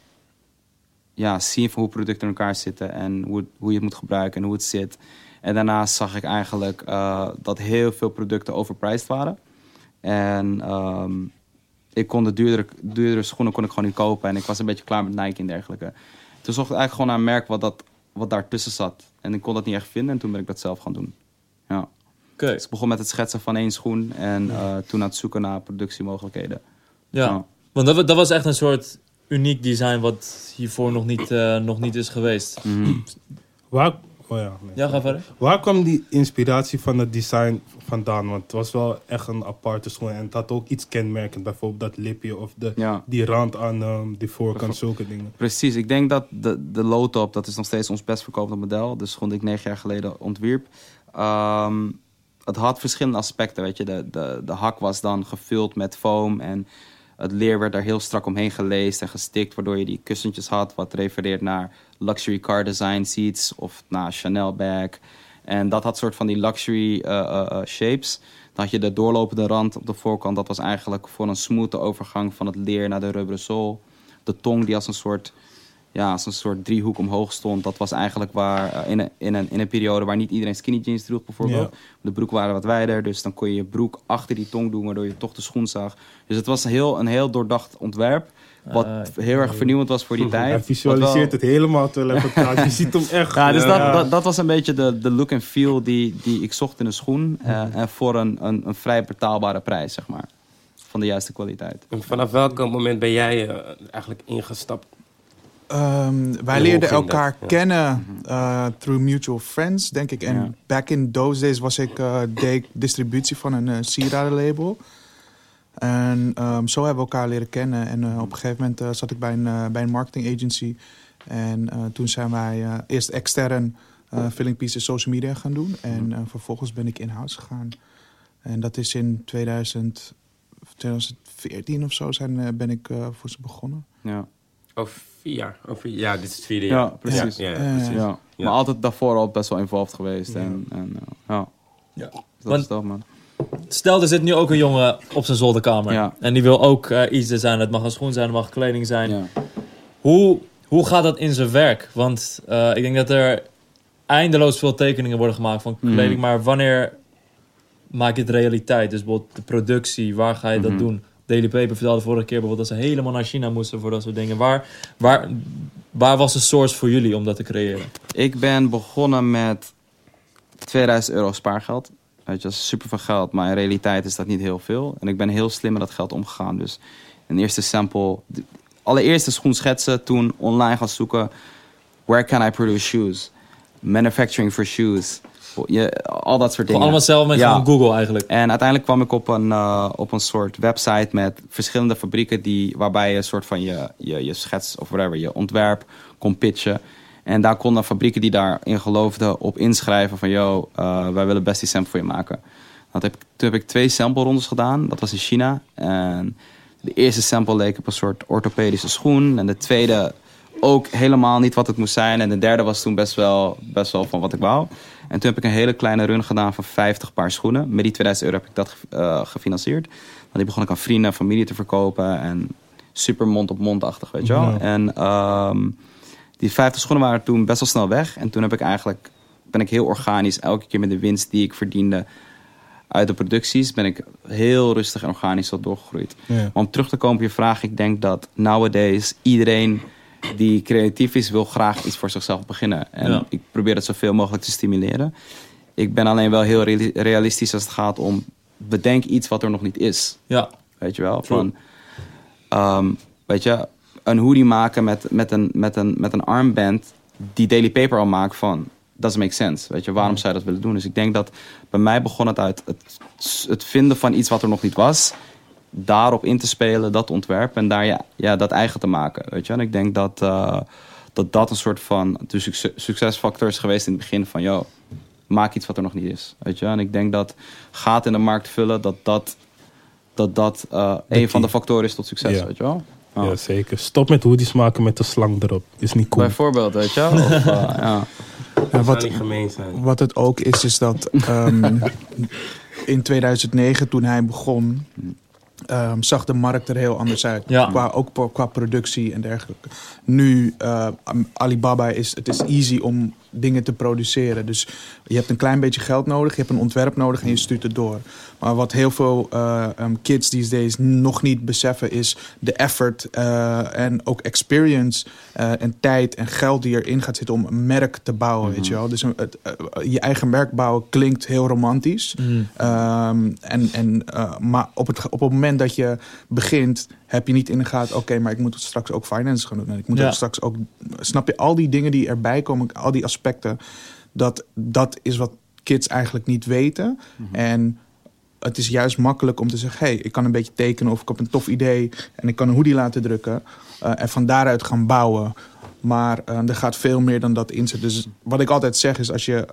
ja, zien van hoe producten in elkaar zitten en hoe, hoe je het moet gebruiken en hoe het zit. En daarnaast zag ik eigenlijk uh, dat heel veel producten overprijsd waren. En um, ik kon de duurdere, duurdere schoenen kon ik gewoon niet kopen. En ik was een beetje klaar met Nike en dergelijke. Toen zocht ik eigenlijk gewoon naar een merk wat, dat, wat daartussen zat. En ik kon dat niet echt vinden en toen ben ik dat zelf gaan doen. Ja. Okay. Dus ik begon met het schetsen van één schoen en uh, toen aan het zoeken naar productiemogelijkheden. Ja, ja. want dat, dat was echt een soort uniek design wat hiervoor nog niet, uh, nog niet is geweest. Mm -hmm. Waar, oh ja, nee. ja, ga verder. Waar kwam die inspiratie van het design vandaan? Want het was wel echt een aparte schoen en het had ook iets kenmerkend. Bijvoorbeeld dat lipje of de, ja. die rand aan um, die voorkant, zulke dingen. Precies, ik denk dat de, de low-top, dat is nog steeds ons best verkopende model. De schoen die ik negen jaar geleden ontwierp. Um, het had verschillende aspecten, weet je. De, de, de hak was dan gevuld met foam en het leer werd daar heel strak omheen geleest en gestikt, waardoor je die kussentjes had, wat refereert naar luxury car design seats of naar Chanel bag. En dat had soort van die luxury eh, eh, eh, shapes. Dan had je de doorlopende rand op de voorkant, dat was eigenlijk voor een smoothe overgang van het leer naar de rubberen zool. De tong die als een soort ja, als een soort driehoek omhoog stond. Dat was eigenlijk waar eh, in, een, in, een, in een periode waar niet iedereen skinny jeans droeg bijvoorbeeld. De broek waren wat wijder, dus dan kon je je broek achter die tong doen, waardoor je toch de schoen zag. Dus het was een heel, een heel doordacht ontwerp. Wat Ah, heel erg vernieuwend was voor die tijd. Hij visualiseert wel- het helemaal terwijl hij praat. Je ziet hem echt. Ja, dus Ja. Dat, dat, dat was een beetje de, de look en feel die, die ik zocht in een schoen. eh, en voor een, een, een vrij betaalbare prijs, zeg maar. Van de juiste kwaliteit. En vanaf welk moment ben jij eh, eigenlijk ingestapt? Ehm, wij leerden elkaar dat? Ja. kennen uh, through mutual friends, denk ik. En Ja. back in those days was ik uh, deed distributie van een uh, sieradenlabel. En ehm, zo hebben we elkaar leren kennen. En uh, op een gegeven moment uh, zat ik bij een, uh, bij een marketing agency. En uh, toen zijn wij uh, eerst extern uh, filling pieces social media gaan doen. En uh, vervolgens ben ik in-house gegaan. En dat is in 2000, 2014 of zo zijn, uh, ben ik uh, voor ze begonnen. Ja, Of vier jaar? Of vier, ja, dit is het vierde ja jaar. precies. Ja, ja, Eh, precies. Ja. Ja. Maar altijd daarvoor al best wel involved geweest. En, en, uh, ja. Ja. Dus dat Want- is tof, man. Stel, er zit nu ook een jongen op zijn zolderkamer. Ja. En die wil ook eh, iets designen. Het mag een schoen zijn, het mag kleding zijn. Ja. Hoe, hoe gaat dat in zijn werk? Want eh, ik denk dat er eindeloos veel tekeningen worden gemaakt van Mhm. kleding. Maar wanneer maak je het realiteit? Dus bijvoorbeeld de productie, waar ga je dat Mhm. doen? Daily Paper vertelde vorige keer bijvoorbeeld dat ze helemaal naar China moesten voor dat soort dingen. Waar, waar, waar was de source voor jullie om dat te creëren? Ik ben begonnen met 2000 euro spaargeld. Weet je, dat is super veel geld, maar in realiteit is dat niet heel veel. En ik ben heel slim met dat geld omgegaan. Dus een eerste sample, de allereerste schoen schetsen, toen online gaan zoeken. Where can I produce shoes? Manufacturing for shoes. Je, al dat soort dingen. allemaal zelf met Ja. Google eigenlijk. En uiteindelijk kwam ik op een, eh, op een soort website met verschillende fabrieken die, waarbij je een soort van je, je, je schets of whatever, je ontwerp kon pitchen. En daar konden fabrieken die daarin geloofden op inschrijven van, yo, eh, wij willen best die sample voor je maken. Dat heb, ik- toen heb ik twee sample rondes gedaan. Dat was in China. En de eerste sample leek op een soort orthopedische schoen. En de tweede ook helemaal niet wat het moest zijn. En de derde was toen best wel, best wel van wat ik wou. En toen heb ik een hele kleine run gedaan van 50 paar schoenen. Met die 2000 euro heb ik dat eh, gefinancierd. Want die begon ik aan vrienden en familie te verkopen. En super mond-op-mond-achtig, weet je wel. Ja. En ehm, die 50 schoenen waren toen best wel snel weg. En toen heb ik eigenlijk, ben ik heel organisch elke keer met de winst die ik verdiende uit de producties, ben ik heel rustig en organisch zo doorgegroeid. Ja. Maar om terug te komen op je vraag, ik denk dat nowadays iedereen die creatief is, wil graag iets voor zichzelf beginnen. En Ja. ik probeer het zoveel mogelijk te stimuleren. Ik ben alleen wel heel reali- realistisch als het gaat om bedenk iets wat er nog niet is. Ja, Weet je wel? Van, ehm, weet je, een hoodie maken met, met, een, met, een, met een armband die Daily Paper al maakt van, doesn't make sense. Weet je, waarom zou je dat willen doen? Dus ik denk dat bij mij begon het uit het, het vinden van iets wat er nog niet was. Daarop in te spelen, dat ontwerp en daar ja, ja, dat eigen te maken. Weet je? En ik denk dat, eh, dat dat een soort van de succes, succesfactor is geweest in het begin van, yo, maak iets wat er nog niet is. Weet je? En ik denk dat gaat in de markt vullen, dat dat, dat, dat eh, een van de factoren is tot succes. Ja. Weet je wel? Ja. Ja, zeker. Stop met hoodies maken met de slang erop. Is niet cool. Bijvoorbeeld, weet je wel? Of, eh, ja. Wat, zou niet gemeen zijn. Wat het ook is, is dat ehm, in 2009, toen hij begon, ehm, zag de markt er heel anders uit. Ja. Qua, ook qua- qua productie en dergelijke. Nu, eh, Alibaba is, het is easy om dingen te produceren. Dus je hebt een klein beetje geld nodig, je hebt een ontwerp nodig en je stuurt het door. Maar wat heel veel eh, um, kids these days nog niet beseffen is de effort eh, en ook experience eh, en tijd en geld die erin gaat zitten om een merk te bouwen. Weet je wel? Dus een, het, je eigen merk bouwen klinkt heel romantisch. Mm. Ehm, en, en, maar op het, op het moment dat je begint, heb je niet in de gaten, oké, maar ik moet straks ook finance gaan doen. En ik moet Ja. ook straks ook, snap je, al die dingen die erbij komen, al die aspecten, dat, dat is wat kids eigenlijk niet weten. En het is juist makkelijk om te zeggen, hey, ik kan een beetje tekenen of ik heb een tof idee en ik kan een hoodie laten drukken eh, en van daaruit gaan bouwen. Maar eh, er gaat veel meer dan dat in. Dus wat ik altijd zeg is, als je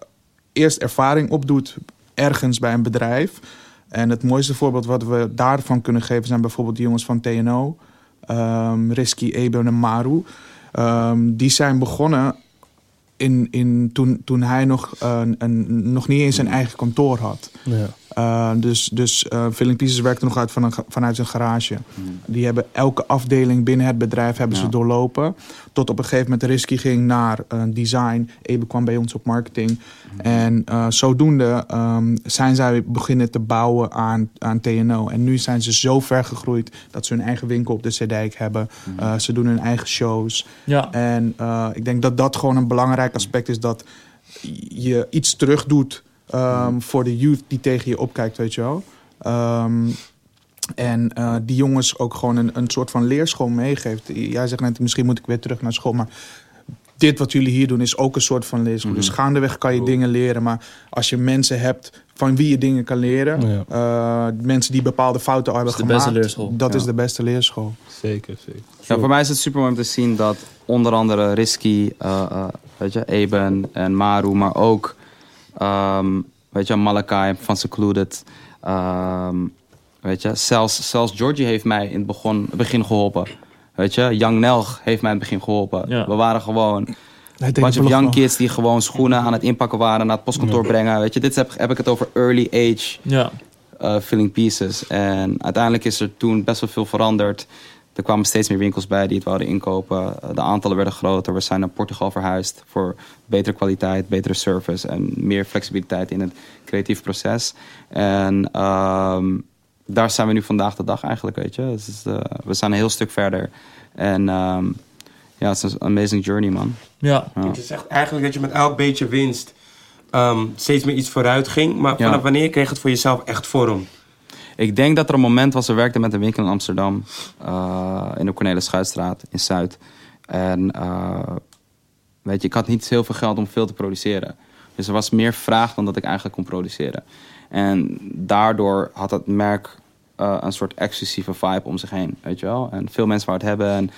eerst ervaring opdoet ergens bij een bedrijf. En het mooiste voorbeeld wat we daarvan kunnen geven zijn bijvoorbeeld die jongens van TNO, ehm Risky, Eben en Maru. Ehm, die zijn begonnen in, in, toen, toen hij nog, eh, een, nog niet eens een eigen kantoor had. Ja. Uh, dus dus uh, Filling Pieces werkte nog uit van een, vanuit zijn garage. Die hebben elke afdeling binnen het bedrijf hebben ze doorlopen. Tot op een gegeven moment Risky ging naar uh, design. Ebe kwam bij ons op marketing. En uh, zodoende um, zijn zij beginnen te bouwen aan, aan TNO. En nu zijn ze zo ver gegroeid dat ze hun eigen winkel op de Zeedijk hebben. Uh, ze doen hun eigen shows. Ja. En uh, ik denk dat dat gewoon een belangrijk aspect is. Dat je iets terug doet um, voor de youth die tegen je opkijkt, weet je wel. Um, en uh, die jongens ook gewoon een, een soort van leerschool meegeeft. Jij zegt net, misschien moet ik weer terug naar school. Maar dit wat jullie hier doen is ook een soort van leerschool. Mm-hmm. Dus gaandeweg kan je dingen leren. Maar als je mensen hebt van wie je dingen kan leren. Ja. Uh, mensen die bepaalde fouten hebben dat gemaakt. Is de beste leerschool. Dat ja. is de beste leerschool. Zeker, zeker. Ja, voor mij is het super mooi om te zien dat onder andere Risky, uh, uh, weet je, Eben en Maru, maar ook um, weet je, Malakai van Secluded. Um, weet je, zelfs, zelfs Georgie heeft mij in het begin, begin geholpen. Weet je, Young Nelg heeft mij in het begin geholpen. Ja. We waren gewoon een bunch of young kids die gewoon schoenen aan het inpakken waren, naar het postkantoor ja. brengen. Weet je, dit heb, heb ik het over early age ja. uh, filling pieces. En uiteindelijk is er toen best wel veel veranderd. Er kwamen steeds meer winkels bij die het wilden inkopen. De aantallen werden groter. We zijn naar Portugal verhuisd voor betere kwaliteit, betere service en meer flexibiliteit in het creatief proces. En um, daar zijn we nu vandaag de dag eigenlijk, weet je. Dus, uh, we zijn een heel stuk verder. En um, ja, het is een amazing journey, man. Ja. ja. Het is echt eigenlijk dat je met elk beetje winst um, steeds meer iets vooruit ging. Maar vanaf ja. wanneer kreeg het voor jezelf echt vorm? Ik denk dat er een moment was, we werkten met een winkel in Amsterdam. Uh, in de Cornelis Schuitstraat in Zuid. En uh, weet je, ik had niet heel veel geld om veel te produceren. Dus er was meer vraag dan dat ik eigenlijk kon produceren. En daardoor had het merk uh, een soort exclusieve vibe om zich heen, weet je wel. En veel mensen wouden het hebben. En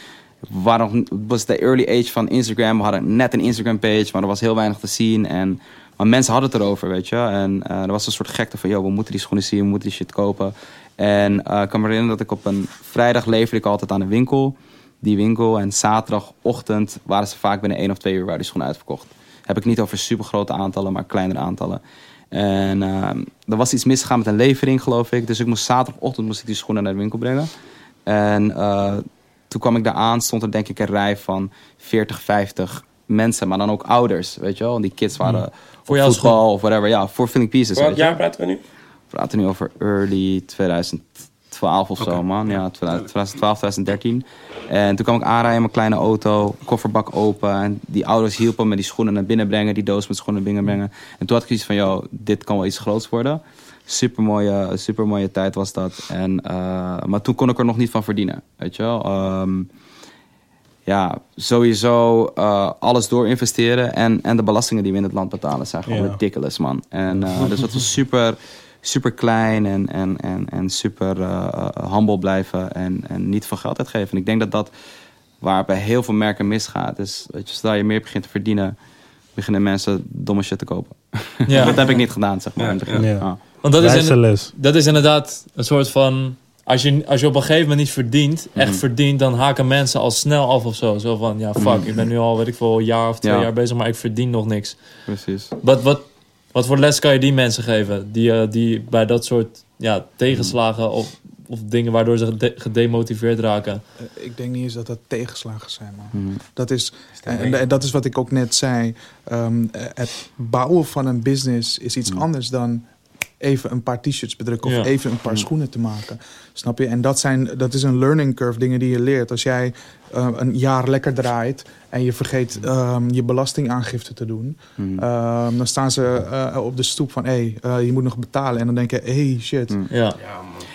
het was de early age van Instagram. We hadden net een Instagram page, maar er was heel weinig te zien. En, maar mensen hadden het erover, weet je. En uh, er was een soort gekte van, yo, we moeten die schoenen zien, we moeten die shit kopen. En uh, ik kan me herinneren dat ik op een vrijdag leverde ik altijd aan een winkel. Die winkel. En zaterdagochtend waren ze vaak binnen één of twee uur waar die schoenen uitverkocht. Heb ik niet over super grote aantallen, maar kleinere aantallen. En uh, er was iets misgegaan met een levering, geloof ik. Dus ik moest zaterdagochtend moest ik die schoenen naar de winkel brengen. En uh, toen kwam ik daar aan, stond er denk ik een rij van 40, 50 mensen. Maar dan ook ouders, weet je wel. En die kids waren mm. voor jou voetbal of whatever. Ja, voor Filling Pieces. Welk jaar praten we nu? We praten nu over early 2012 of okay. zo, man. Ja, 2012, 2013. En toen kwam ik aanrijden in mijn kleine auto, kofferbak open. En die ouders hielpen me die schoenen naar binnen brengen, die doos met schoenen naar binnen brengen. En toen had ik iets van, joh, dit kan wel iets groots worden. Super mooie, super mooie tijd was dat. En, uh, maar toen kon ik er nog niet van verdienen, weet je wel. Um, ja, sowieso uh, alles door investeren. En, en de belastingen die we in het land betalen zijn gewoon ja. ridiculous, man. En uh, dus dat was super super klein en, en, en, en super uh, humble blijven en, en niet veel geld uitgeven. En ik denk dat dat waar bij heel veel merken misgaat. is weet je, zodra je meer begint te verdienen, beginnen mensen domme shit te kopen. Ja. dat heb ik niet gedaan, zeg maar. Ja, ja. Ja. Want dat is, in, dat is inderdaad een soort van... Als je, als je op een gegeven moment niet verdient, echt mm. verdient, dan haken mensen al snel af of zo. Zo van, ja, fuck, mm. ik ben nu al, weet ik veel, een jaar of twee jaar bezig, maar ik verdien nog niks. Precies. Wat, wat, wat voor les kan je die mensen geven? Die, uh, die bij dat soort ja, tegenslagen of, of dingen waardoor ze gede gedemotiveerd raken. Uh, ik denk niet eens dat dat tegenslagen zijn, man. Mm. Dat, is, en, en, dat is wat ik ook net zei. Um, het bouwen van een business is iets mm. anders dan even een paar t-shirts bedrukken of ja. even een paar schoenen te maken. Snap je? En dat, zijn, dat is een learning curve, dingen die je leert. Als jij uh, een jaar lekker draait en je vergeet um, je belastingaangifte te doen, mm. um, dan staan ze uh, op de stoep van hé, hey, uh, je moet nog betalen. En dan denk je, hey shit. Mm. Ja.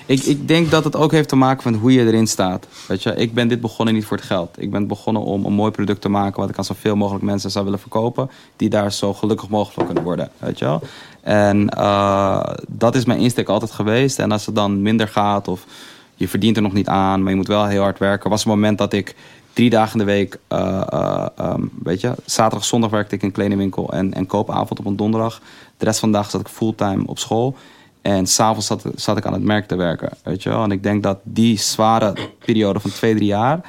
Ik, ik denk dat het ook heeft te maken met hoe je erin staat. Weet je, ik ben dit begonnen niet voor het geld. Ik ben begonnen om een mooi product te maken wat ik aan zoveel mogelijk mensen zou willen verkopen. Die daar zo gelukkig mogelijk kunnen worden. Weet je wel? En uh, dat is mijn insteek altijd geweest. En als het dan minder gaat of je verdient er nog niet aan, maar je moet wel heel hard werken. Was een moment dat ik drie dagen in de week, eh, eh, ehm, weet je, zaterdag, zondag werkte ik in een kledingwinkel en, en koopavond op een donderdag. De rest van de dag zat ik fulltime op school. En s'avonds zat, zat ik aan het merk te werken, weet je wel. En ik denk dat die zware periode van twee, drie jaar,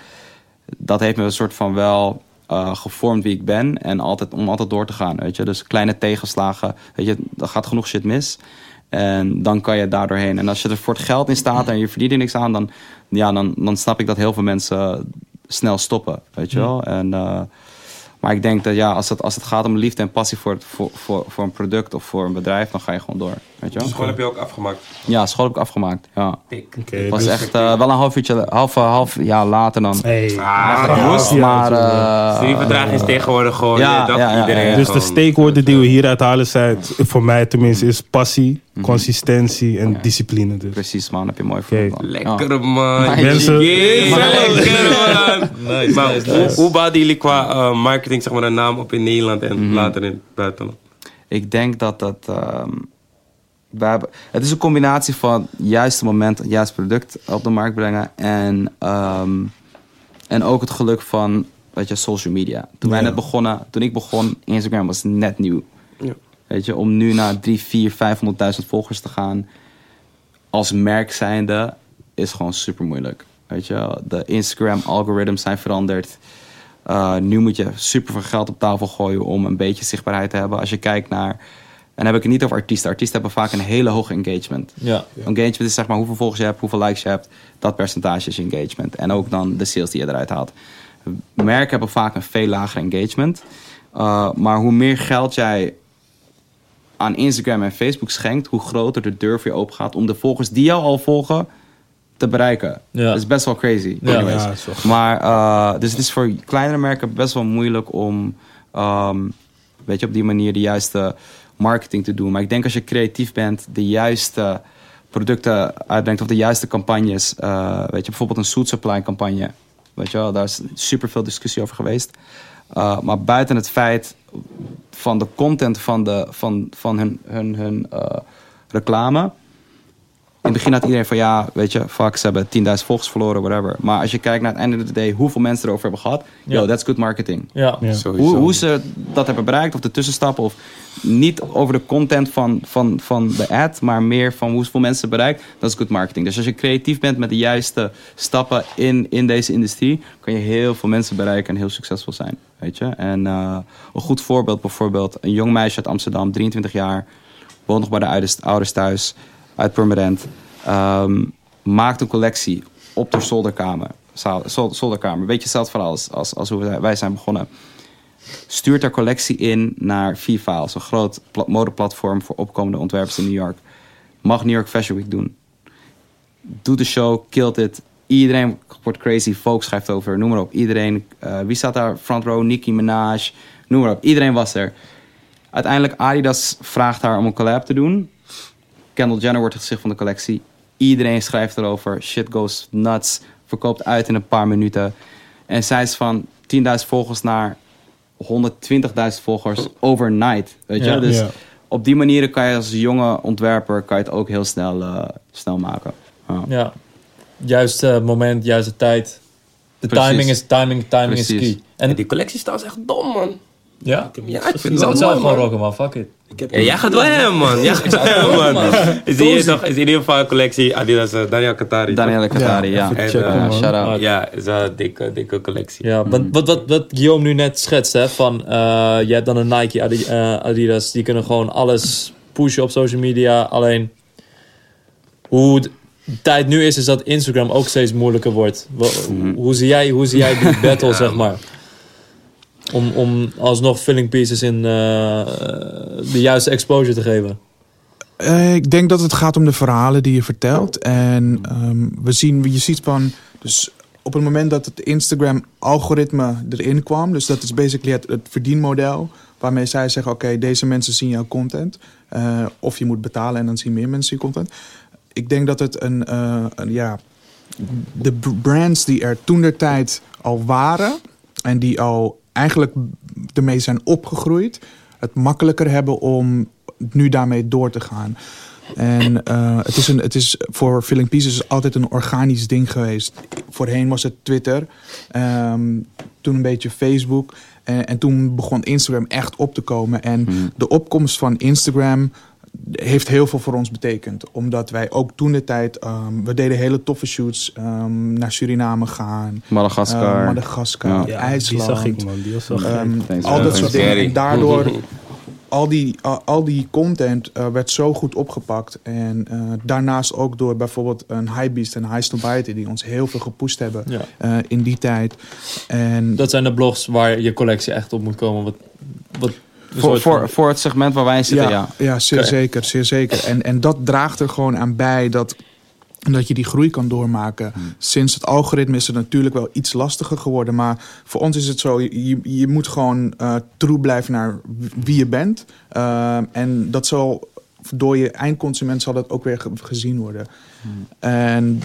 dat heeft me een soort van wel eh, gevormd wie ik ben. En altijd, om altijd door te gaan, weet je. Dus kleine tegenslagen, weet je, er gaat genoeg shit mis. En dan kan je daar doorheen. En als je er voor het geld in staat en je verdient er niks aan, dan, ja, dan, dan snap ik dat heel veel mensen snel stoppen, weet je wel. En, eh, maar ik denk dat ja, als het, als het gaat om liefde en passie voor, het, voor, voor, voor een product of voor een bedrijf, dan ga je gewoon door, weet je wel. School heb je ook afgemaakt. Ja, school heb ik afgemaakt, ja. Het was dus- echt eh, wel een half uurtje, half, half jaar later dan. Hey. Ah, maar, eh, Studieverdrag is tegenwoordig gewoon ja, eh, dat ja, ja, iedereen ja. Dus de steekwoorden die we hieruit halen zijn, voor mij tenminste, is passie, consistentie en discipline. Dus. Precies man, heb je mooi man. Ja. Lekker man. Mensen- Yeah, lekker man. Nice, maar nice, hoe, nice. hoe bouwden jullie qua eh, marketing zeg maar, een naam op in Nederland en later in het buitenland? Ik denk dat dat. ehm, we hebben, het is een combinatie van juiste moment, juist product op de markt brengen. En, ehm, en ook het geluk van weet je, social media. Toen wij Ja. net begonnen, toen ik begon, Instagram was net nieuw. Ja. Weet je, om nu naar 3, 4, 500.000 volgers te gaan als merk zijnde is gewoon super moeilijk. Weet je, de Instagram algoritmes zijn veranderd. Uh, nu moet je super veel geld op tafel gooien om een beetje zichtbaarheid te hebben. Als je kijkt naar, en dan heb ik het niet over artiesten. Artiesten hebben vaak een hele hoge engagement. Ja. Engagement is zeg maar hoeveel volgers je hebt, hoeveel likes je hebt. Dat percentage is engagement. En ook dan de sales die je eruit haalt. Merken hebben vaak een veel lager engagement. Uh, maar hoe meer geld jij aan Instagram en Facebook schenkt, hoe groter de deur voor je open gaat om de volgers die jou al volgen te bereiken. Ja. Dat is best wel crazy. Ja. Maar uh, dus het is voor kleinere merken best wel moeilijk om, um, weet je, op die manier de juiste marketing te doen. Maar ik denk als je creatief bent, de juiste producten uitbrengt of de juiste campagnes. Uh, weet je, bijvoorbeeld een Suit Supply campagne. Weet je wel, daar is super veel discussie over geweest. Uh, maar buiten het feit van de content van, de, van, van hun, hun, hun uh, reclame. In het begin had iedereen van ja, weet je, fuck, ze hebben 10.000 volgers verloren, whatever. Maar als je kijkt naar het einde van de day, hoeveel mensen erover hebben gehad. Ja. Yo, that's good marketing. Ja. Ja. Hoe, hoe ze dat hebben bereikt, of de tussenstappen, of niet over de content van, van, van de ad, maar meer van hoeveel mensen bereikt, dat is good marketing. Dus als je creatief bent met de juiste stappen in, in deze industrie, kan je heel veel mensen bereiken en heel succesvol zijn. Weet je? En uh, een goed voorbeeld bijvoorbeeld, een jong meisje uit Amsterdam, 23 jaar, woont nog bij de ouders, thuis, uit Purmerend, um, maakt een collectie op de zolderkamer. Zolderkamer. Beetje hetzelfde verhaal als, als, als hoe wij zijn begonnen stuurt haar collectie in naar V-Files, een groot modeplatform voor opkomende ontwerpers in New York. Mag New York Fashion Week doen. Doet de show, killt it. Iedereen wordt crazy. Folks schrijft over, noem maar op. Iedereen, uh, wie staat daar? Front row, Nicki Minaj, noem maar op. Iedereen was er. Uiteindelijk, Adidas vraagt haar om een collab te doen. Kendall Jenner wordt het gezicht van de collectie. Iedereen schrijft erover. Shit goes nuts. Verkoopt uit in een paar minuten. En zij is van 10.000 volgers naar 120.000 volgers overnight. Weet je? Ja. dus Ja. op die manier kan je als jonge ontwerper kan je het ook heel snel, uh, snel maken. Ja. Ja. Juiste moment, juiste tijd. De Precies. timing is timing, timing Precies. is key. En En die collectie staat echt dom, man. ja, Ja, ik vind het zelf gewoon rocken, man. Fuck it. Ja, jij gaat wel hem, man. Jij gaat wel hem, man. Is, hier toch, is in ieder geval een collectie Adidas uh, Daniel Katari. Daniel Katari, ja. even En, checken, uh, man. shout out. Ah, Ja, is een dikke, dikke collectie. Ja, wat, wat, wat, wat Guillaume nu net schetst, hè, van uh, je hebt dan een Nike, Adi- uh, Adidas, die kunnen gewoon alles pushen op social media. Alleen hoe tijd nu is, is dat Instagram ook steeds moeilijker wordt. Wa- hoe, zie jij, hoe zie jij die battle, zeg maar? Om, om alsnog filling pieces in uh, de juiste exposure te geven. Uh, ik denk dat het gaat om de verhalen die je vertelt. En um, we zien, je ziet van. Dus op het moment dat het Instagram-algoritme erin kwam, dus dat is basically het, het verdienmodel. Waarmee zij zeggen: Oké, okay, deze mensen zien jouw content. Uh, of je moet betalen en dan zien meer mensen je content. Ik denk dat het een. Uh, een ja, de brands die er toen der tijd al waren. En die al eigenlijk ermee zijn opgegroeid. Het makkelijker hebben om nu daarmee door te gaan. En eh, het, is een, het is voor Filling Pieces altijd een organisch ding geweest. Voorheen was het Twitter, ehm, toen een beetje Facebook. En, en toen begon Instagram echt op te komen. En de opkomst van Instagram heeft heel veel voor ons betekend. Omdat wij ook toen de tijd, ehm, we deden hele toffe shoots ehm, naar Suriname gaan. Madagaskar. eh, Madagaskar, Ja. Ja, IJsland. Die zag ik, man. Die was wel gek. Ehm, Thanks, al dat soort dingen. En daardoor, al die, al, al die content eh, werd zo goed opgepakt. En eh, daarnaast ook door bijvoorbeeld een Hypebeast en High Snobiety... die ons heel veel gepusht hebben Ja. eh, in die tijd. En Dat zijn de blogs waar je collectie echt op moet komen. Wat, wat Voor, voor, van- voor het segment waar wij in zitten, ja. ja, zeer zeker, zeer zeker. En, en dat draagt er gewoon aan bij dat, dat je die groei kan doormaken. Sinds het algoritme is het natuurlijk wel iets lastiger geworden. Maar voor ons is het zo, je, je- moet gewoon eh true blijven naar wie je bent. Ehm, en dat zal door je eindconsument zal dat ook weer ge- gezien worden. En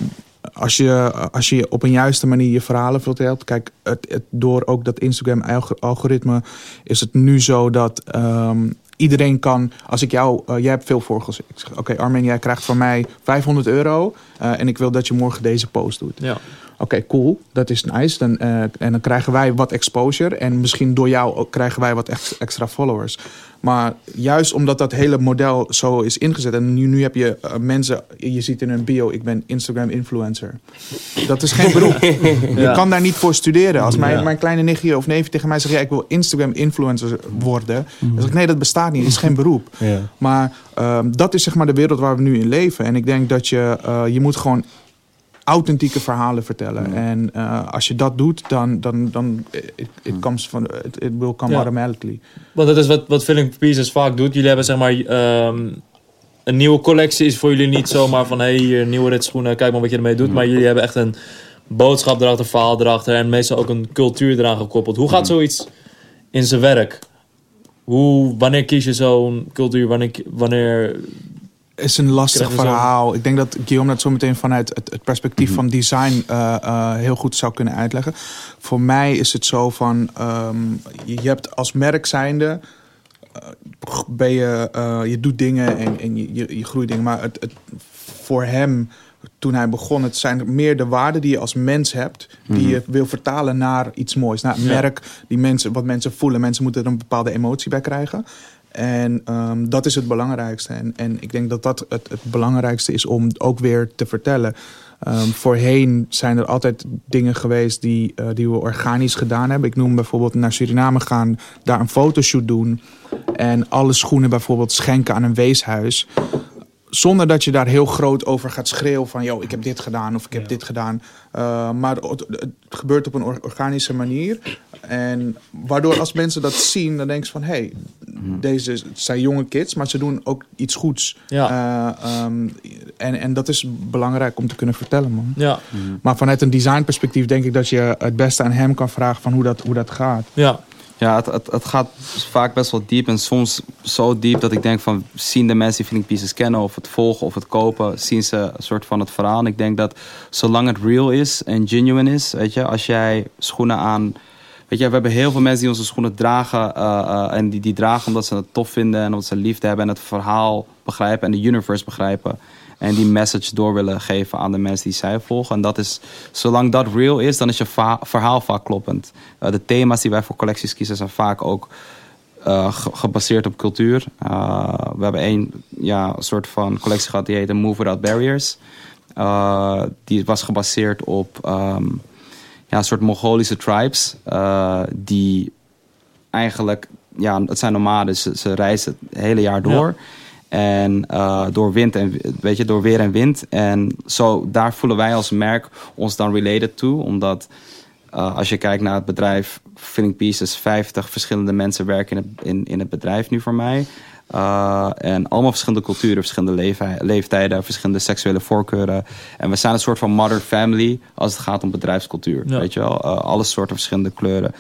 als je, als je op een juiste manier je verhalen vertelt. Kijk, het, door ook dat Instagram-algoritme is het nu zo dat ehm, iedereen kan. Als ik jou, eh, jij hebt veel volgers. Ik zeg, oké, Armin, jij krijgt van mij 500 euro. eh, en ik wil dat je morgen deze post doet. Ja. Oké, cool. Dat is nice. Dan, eh, en dan krijgen wij wat exposure. En misschien door jou ook krijgen wij wat ex- extra followers. Maar juist omdat dat hele model zo is ingezet. En nu, nu heb je eh, mensen. Je ziet in hun bio, ik ben Instagram influencer. Dat is geen beroep. Je kan daar niet voor studeren. Als mijn, Ja. mijn kleine nichtje of neefje tegen mij zegt... Ja, ik wil Instagram influencer worden. Dan zeg ik, nee, dat bestaat niet. Het is geen beroep. Ja. Maar ehm, dat is zeg maar de wereld waar we nu in leven. En ik denk dat je, eh, je moet gewoon authentieke verhalen vertellen. En eh, als je dat doet, dan, dan, dan it, it comes van, it, it will come Ja. automatically. Want dat is wat, wat Filling Pieces vaak doet. Jullie hebben zeg maar ehm, een nieuwe collectie is voor jullie niet zomaar van hey, hier nieuwe ritschoenen, kijk maar wat je ermee doet. Maar jullie hebben echt een boodschap erachter, verhaal erachter en meestal ook een cultuur eraan gekoppeld. Hoe gaat zoiets in zijn werk? Hoe, wanneer kies je zo'n cultuur? Wanneer, wanneer is een lastig zo- verhaal. Ik denk dat Guillaume dat zo meteen vanuit het, het perspectief van design eh, eh, heel goed zou kunnen uitleggen. Voor mij is het zo van, ehm, je hebt als merk zijnde, eh, ben je, je doet dingen en, en je, je, je groeit dingen. Maar het, het, voor hem, toen hij begon, het zijn meer de waarden die je als mens hebt, die je wil vertalen naar iets moois. Naar een Ja. merk die mensen, wat mensen voelen. Mensen moeten er een bepaalde emotie bij krijgen. En ehm, dat is het belangrijkste. En, en ik denk dat dat het, het belangrijkste is om ook weer te vertellen. Ehm, voorheen zijn er altijd dingen geweest die, eh, die we organisch gedaan hebben. Ik noem bijvoorbeeld naar Suriname gaan, daar een fotoshoot doen. En alle schoenen bijvoorbeeld schenken aan een weeshuis. Zonder dat je daar heel groot over gaat schreeuwen van... yo, ik heb dit gedaan of ik heb Ja. dit gedaan. Uh, maar het, het gebeurt op een or- organische manier. En waardoor als mensen dat zien, dan denken ze van... hé, hey, deze het zijn jonge kids, maar ze doen ook iets goeds. Ja. Uh, um, en, en dat is belangrijk om te kunnen vertellen, man. Ja, Maar vanuit een designperspectief denk ik dat je het beste aan hem kan vragen... van hoe dat, hoe dat gaat. ja, Ja, het, het, gaat vaak best wel diep en soms zo diep dat ik denk van zien de mensen die Feeling Pieces kennen of het volgen of het kopen, zien ze een soort van het verhaal. En ik denk dat zolang het real is en genuine is, weet je, als jij schoenen aan, weet je, we hebben heel veel mensen die onze schoenen dragen uh, uh, en die, die dragen omdat ze het tof vinden en omdat ze liefde hebben en het verhaal begrijpen en de universe begrijpen. En die message door willen geven aan de mensen die zij volgen. En dat is, zolang dat real is, dan is je verhaal vaak kloppend. Uh, de thema's die wij voor collecties kiezen zijn vaak ook uh, ge gebaseerd op cultuur. Uh, we hebben één ja, soort van collectie gehad die heette Move Without Barriers. Die was gebaseerd op um, ja, een soort Mongolische tribes. die eigenlijk, ja, het zijn nomaden, ze, ze reizen het hele jaar door. Ja. En uh, door wind en weet je, door weer en wind. En zo, daar voelen wij als merk ons dan related toe. Omdat uh, als je kijkt naar het bedrijf Filling Pieces, 50 verschillende mensen werken in in, in het bedrijf nu voor mij. Uh, en allemaal verschillende culturen, verschillende leef, leeftijden, verschillende seksuele voorkeuren. En we zijn een soort van mother family als het gaat om bedrijfscultuur. Ja. Weet je wel, uh, alle soorten verschillende kleuren.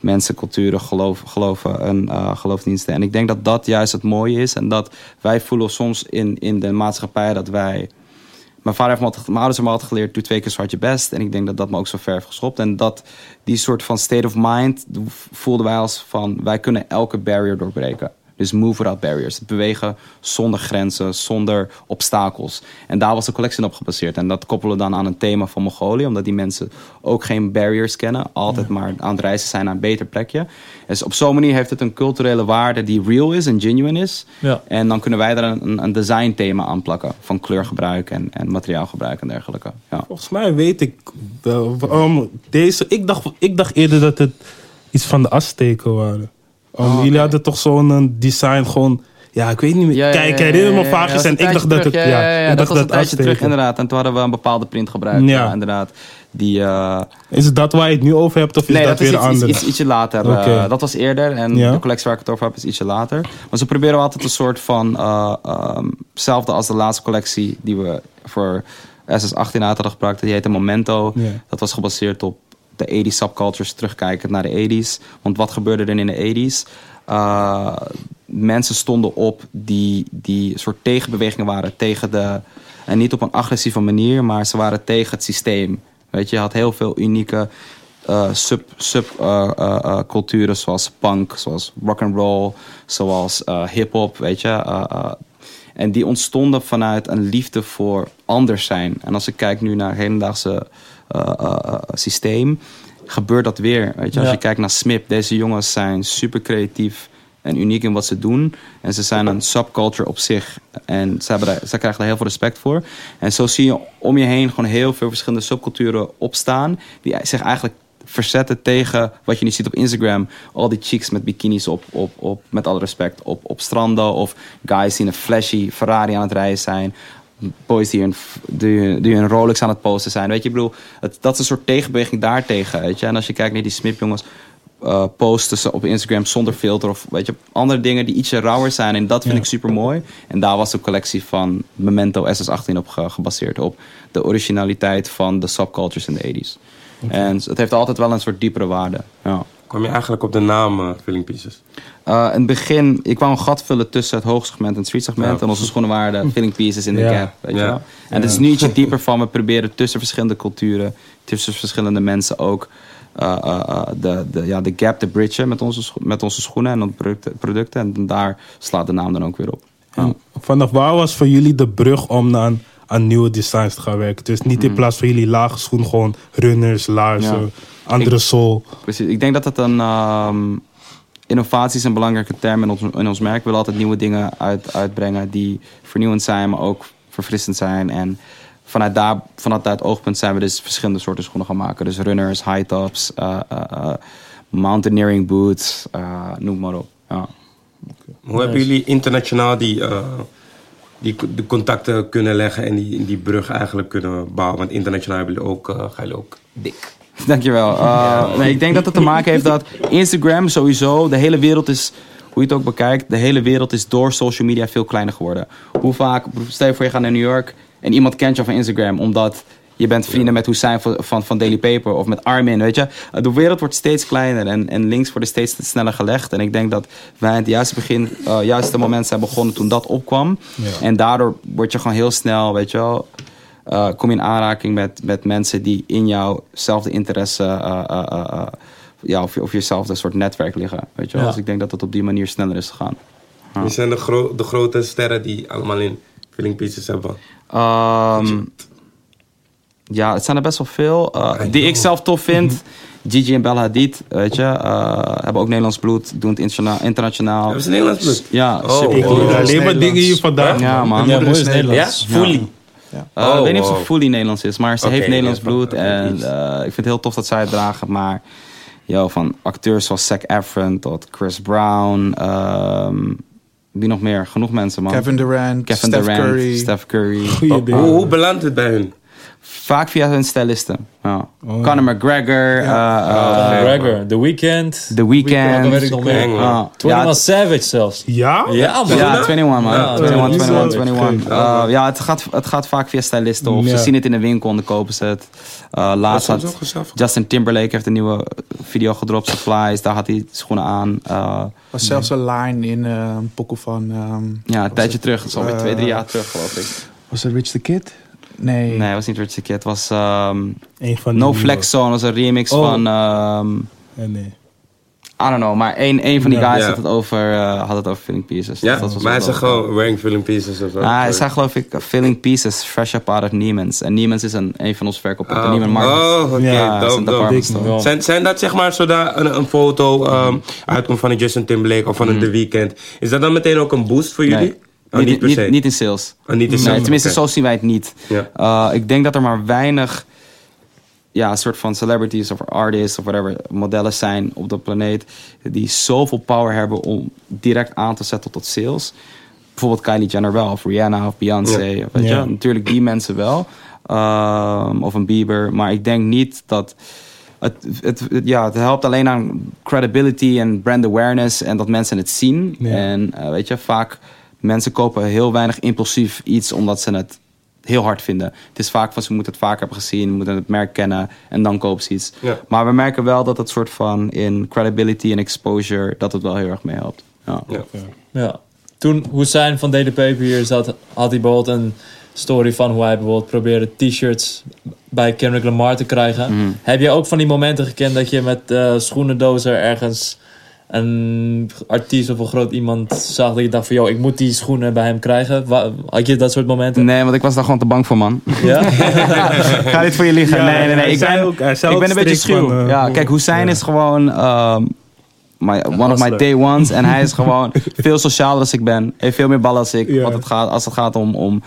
Mensen, culturen, geloof, geloven en uh, geloofsdiensten. En ik denk dat dat juist het mooie is. En dat wij voelen soms in, in de maatschappij dat wij... Mijn vader heeft me altijd, mijn ouders hebben me altijd geleerd, doe twee keer zo hard je best. En ik denk dat dat me ook zo ver heeft geschopt. En dat die soort van state of mind voelden wij als van, wij kunnen elke barrier doorbreken. Dus move without barriers. Het bewegen zonder grenzen, zonder obstakels. En daar was de collectie op gebaseerd. En dat koppelen we dan aan een thema van Mongolië. Omdat die mensen ook geen barriers kennen. Altijd maar aan het reizen zijn naar een beter plekje. Dus op zo'n manier heeft het een culturele waarde die real is en genuine is. Ja. En dan kunnen wij daar een, een design thema aan plakken. Van kleurgebruik en, en materiaalgebruik en dergelijke. Ja. Volgens mij weet ik waarom deze. Ik dacht, ik dacht eerder dat het iets van de Azteken waren. Um, Oh, jullie hadden toch zo'n een design gewoon. Ja, ik weet niet meer. Kijk, ik herinner me vaag ja, eens en ik dacht dat het. Ja, ja, ja, ik dat was een tijdje terug inderdaad. En toen hadden we een bepaalde print gebruikt. Ja. Ja, inderdaad. Die, eh, Is het dat waar je het nu over hebt of is nee, dat, dat is weer iets, een iets, ietsje later. Eh, dat was eerder. En Ja. de collectie waar ik het over heb is ietsje later. Maar ze proberen altijd een soort van... eh, ehm, hetzelfde als de laatste collectie die we voor SS18 uit hadden gebruikt. Die heette Momento. Ja. Dat was gebaseerd op de 80s subcultures, terugkijkend naar de 80s. Want wat gebeurde er in de 80s? Eh, mensen stonden op die, die soort tegenbewegingen waren tegen de... En niet op een agressieve manier, maar ze waren tegen het systeem. Weet je, je had heel veel unieke sub, sub eh, eh, eh, culturen zoals punk, zoals rock and roll, zoals hip-hop, weet je. en die ontstonden vanuit een liefde voor anders zijn. En als ik kijk nu naar hedendaagse systeem, gebeurt dat weer. Weet je? Als Ja. je kijkt naar SMIP, deze jongens zijn super creatief en uniek in wat ze doen. En ze zijn een subculture op zich. En ze, hebben daar, ze krijgen daar heel veel respect voor. En zo zie je om je heen gewoon heel veel verschillende subculturen opstaan. Die zich eigenlijk verzetten tegen wat je nu ziet op Instagram. Al die chicks met bikinis op, op, op met alle respect, op, op stranden. Of guys die in een flashy Ferrari aan het rijden zijn. Boys die een, die, die een Rolex aan het posten zijn. Weet je, ik bedoel, het, dat is een soort tegenbeweging daartegen. Weet je? En als je kijkt naar die Smip jongens, eh, posten ze op Instagram zonder filter of weet je, andere dingen die ietsje rauwer zijn. En dat vind Ja. ik super mooi. En daar was de collectie van Memento SS18 op ge- gebaseerd. Op de originaliteit van de subcultures in de 80s. En het heeft altijd wel een soort diepere waarde. Ja. Kwam je eigenlijk op de naam eh, Filling Pieces? Eh, in het begin, ik wou een gat vullen tussen het hoogsegment en het streetsegment. Ja. En onze schoenen waren de filling pieces in de Ja. gap. Weet je wel? En het is nu ietsje dieper van, we proberen tussen verschillende culturen, tussen verschillende mensen ook eh, eh, eh, de, de, ja, de gap te bridgen met onze, scho- met onze schoenen en onze producten, producten. En daar slaat de naam dan ook weer op. En Vanaf waar was voor jullie de brug om aan, aan nieuwe designs te gaan werken? Dus niet in plaats van jullie lage schoen, gewoon runners, laarzen, Andere sol. Precies. Ik denk dat het een. ehm, innovatie is een belangrijke term in ons, in ons merk. We willen altijd nieuwe dingen uit, uitbrengen die vernieuwend zijn, maar ook verfrissend zijn. En vanuit, daar, vanuit dat oogpunt zijn we dus verschillende soorten schoenen gaan maken. Dus runners, high tops, eh, eh, eh, mountaineering boots, eh, noem maar op. Ja. Hoe hebben jullie internationaal die, eh, die de contacten kunnen leggen en die, die brug eigenlijk kunnen bouwen? Want internationaal hebben jullie ook, eh, gaan jullie ook dik. Dankjewel. Uh, nee, ik denk dat het te maken heeft dat Instagram sowieso, de hele wereld is, hoe je het ook bekijkt, de hele wereld is door social media veel kleiner geworden. Hoe vaak, stel je voor je gaat naar New York en iemand kent je van Instagram omdat je bent vrienden met Hussein van, van, van Daily Paper of met Armin, weet je. Uh, De wereld wordt steeds kleiner en, en links worden steeds sneller gelegd. En ik denk dat wij in het juiste begin, uh, juiste moment zijn begonnen toen dat opkwam. Ja. En daardoor word je gewoon heel snel, weet je wel, uh, kom je in aanraking met, met mensen die in jouwzelfde interesse uh, uh, uh, ja, of, of jezelfde soort netwerk liggen. Weet je wel? Ja. Dus ik denk dat het op die manier sneller is gegaan. Wie zijn de, gro de grote sterren die allemaal in Filling Pieces hebben? Um, ja, het zijn er best wel veel. Uh, die ik zelf tof vind. Gigi en Bella Hadid, weet je. Uh, hebben ook Nederlands bloed. Doen het interna internationaal. Hebben ze Nederlands bloed? Ja, Oh, super. Ik wow. hoor dat is alleen maar dingen hier Nederlands. vandaag. Ja, man. Ja, mooi is is Ja? Nederlands. Uh, Oh, ik weet niet of ze wow. fully Nederlands is, maar ze heeft Nederlands ja, bloed. en eh, ik vind het heel tof dat zij het dragen. Maar yo, van acteurs zoals Zac Efron tot Chris Brown. ehm, wie nog meer? Genoeg mensen, man. Kevin Durant, Kevin Steph Durant, Curry. Steph Curry. Goeie Hoe, hoe belandt het bij hun? Vaak via hun stylisten. Ja. Oh, Conor McGregor, eh, eh, McGregor, The Weeknd, The Weeknd. dat weet ik nog meer. England. Ah, 21 ja, Savage zelfs. Ja? Ja, man. ja, 21 man. Ja, 21, 21, 21. 21. Uh, ja, het gaat, het gaat vaak via stylisten. Of Ja. ze zien het in de winkel en dan kopen ze het. Uh, laatst had. Justin Timberlake heeft een nieuwe video gedropt, Supplies. Daar had hij schoenen aan. Uh, was zelfs een line in eh, een pokoe van... ehm, ja, een tijdje terug. Dat is alweer Eh, twee, drie jaar terug, geloof ik. was het Rich the Kid? Nee. Nee, het was niet Rich the Kid. Het was um, Een van No. Flex Zone. Dat was een remix Oh. van... Um, Nee, nee. I don't know, maar één, één van die Ja. guys Ja. had, het over, eh, had het over filling pieces. Ja, dat was maar hij dope. gewoon wearing filling pieces of zo. Ah, hij zei geloof ik uh, filling pieces fresh up out of Neiman's. En Neiman's is een, een van onze verkopen. de Oh, Marcus. oh, oké, Ja, dope, dope. store. Wel. Zijn, zijn dat zeg maar zodra een, een foto ehm, uitkomt van een Justin Timberlake of van een The Weeknd, is dat dan meteen ook een boost voor jullie? Nee. Oh, niet, niet in sales. Oh, niet in Nee, sales, tenminste, oké. zo zien wij het niet. Ja. Uh, ik denk dat er maar weinig ja, soort van celebrities of artists of whatever modellen zijn op de planeet die zoveel power hebben om direct aan te zetten tot sales. Bijvoorbeeld Kylie Jenner wel, of Rihanna of Beyoncé. Ja. Of, weet Ja. je? Natuurlijk die mensen wel. Um, of een Bieber. Maar ik denk niet dat... Het, het, het- ja, het helpt alleen aan credibility en brand awareness en dat mensen het zien. Ja. En eh, weet je, vaak mensen kopen heel weinig impulsief iets omdat ze het heel hard vinden. Het is vaak van ze moeten het vaak hebben gezien, moeten het merk kennen en dan kopen ze iets. Ja. Maar we merken wel dat het soort van in credibility en exposure dat het wel heel erg mee helpt. Ja. Ja. Ja. Toen Hussein van Daily Paper hier zat, had hij bijvoorbeeld een story van hoe hij bijvoorbeeld probeerde t-shirts bij Kendrick Lamar te krijgen. Mhm. Heb je ook van die momenten gekend dat je met eh schoenendozer ergens een artiest of een groot iemand zag dat je dacht van, joh, ik moet die schoenen bij hem krijgen? Had je dat soort momenten? Nee, want ik was daar gewoon te bang voor, man. Ja? Ik ga niet voor je liegen. Ja, nee, nee, nee. hij Ik ben, ook- ik ben een beetje schuw. van, eh, ja, kijk, Hussein ja. is gewoon um, my, one of my day ones. En hij is gewoon veel socialer als ik ben. Heeft veel meer ballen als ik. Ja. Wat het gaat, als het gaat om, om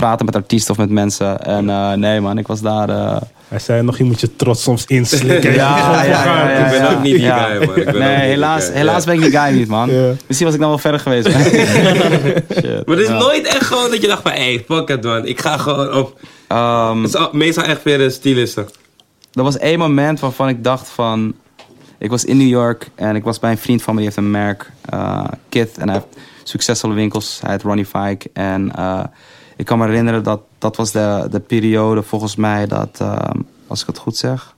praten met artiesten of met mensen. En eh, nee, man, ik was daar... eh, Hij zei nog, je moet je trots soms inslikken. Ja, ja, ja, ja, Ik ben ook niet die Ja. guy, man. Ik ben ook nee, helaas, guy. helaas Ja. ben ik die guy niet, man. Ja. Misschien was ik dan wel verder geweest. Shit. Maar het is Ja. nooit echt gewoon dat je dacht van, hey, fuck it man. Ik ga gewoon op... Ehm, Het is al- meestal echt weer de stylisten. Er was één moment waarvan ik dacht van... Ik was in New York en ik was bij een vriend van me, die heeft een merk, eh Kith. En hij heeft succesvolle winkels. Hij heet Ronnie Fike. En eh, ik kan me herinneren dat dat was de, de periode volgens mij dat, eh, als ik het goed zeg...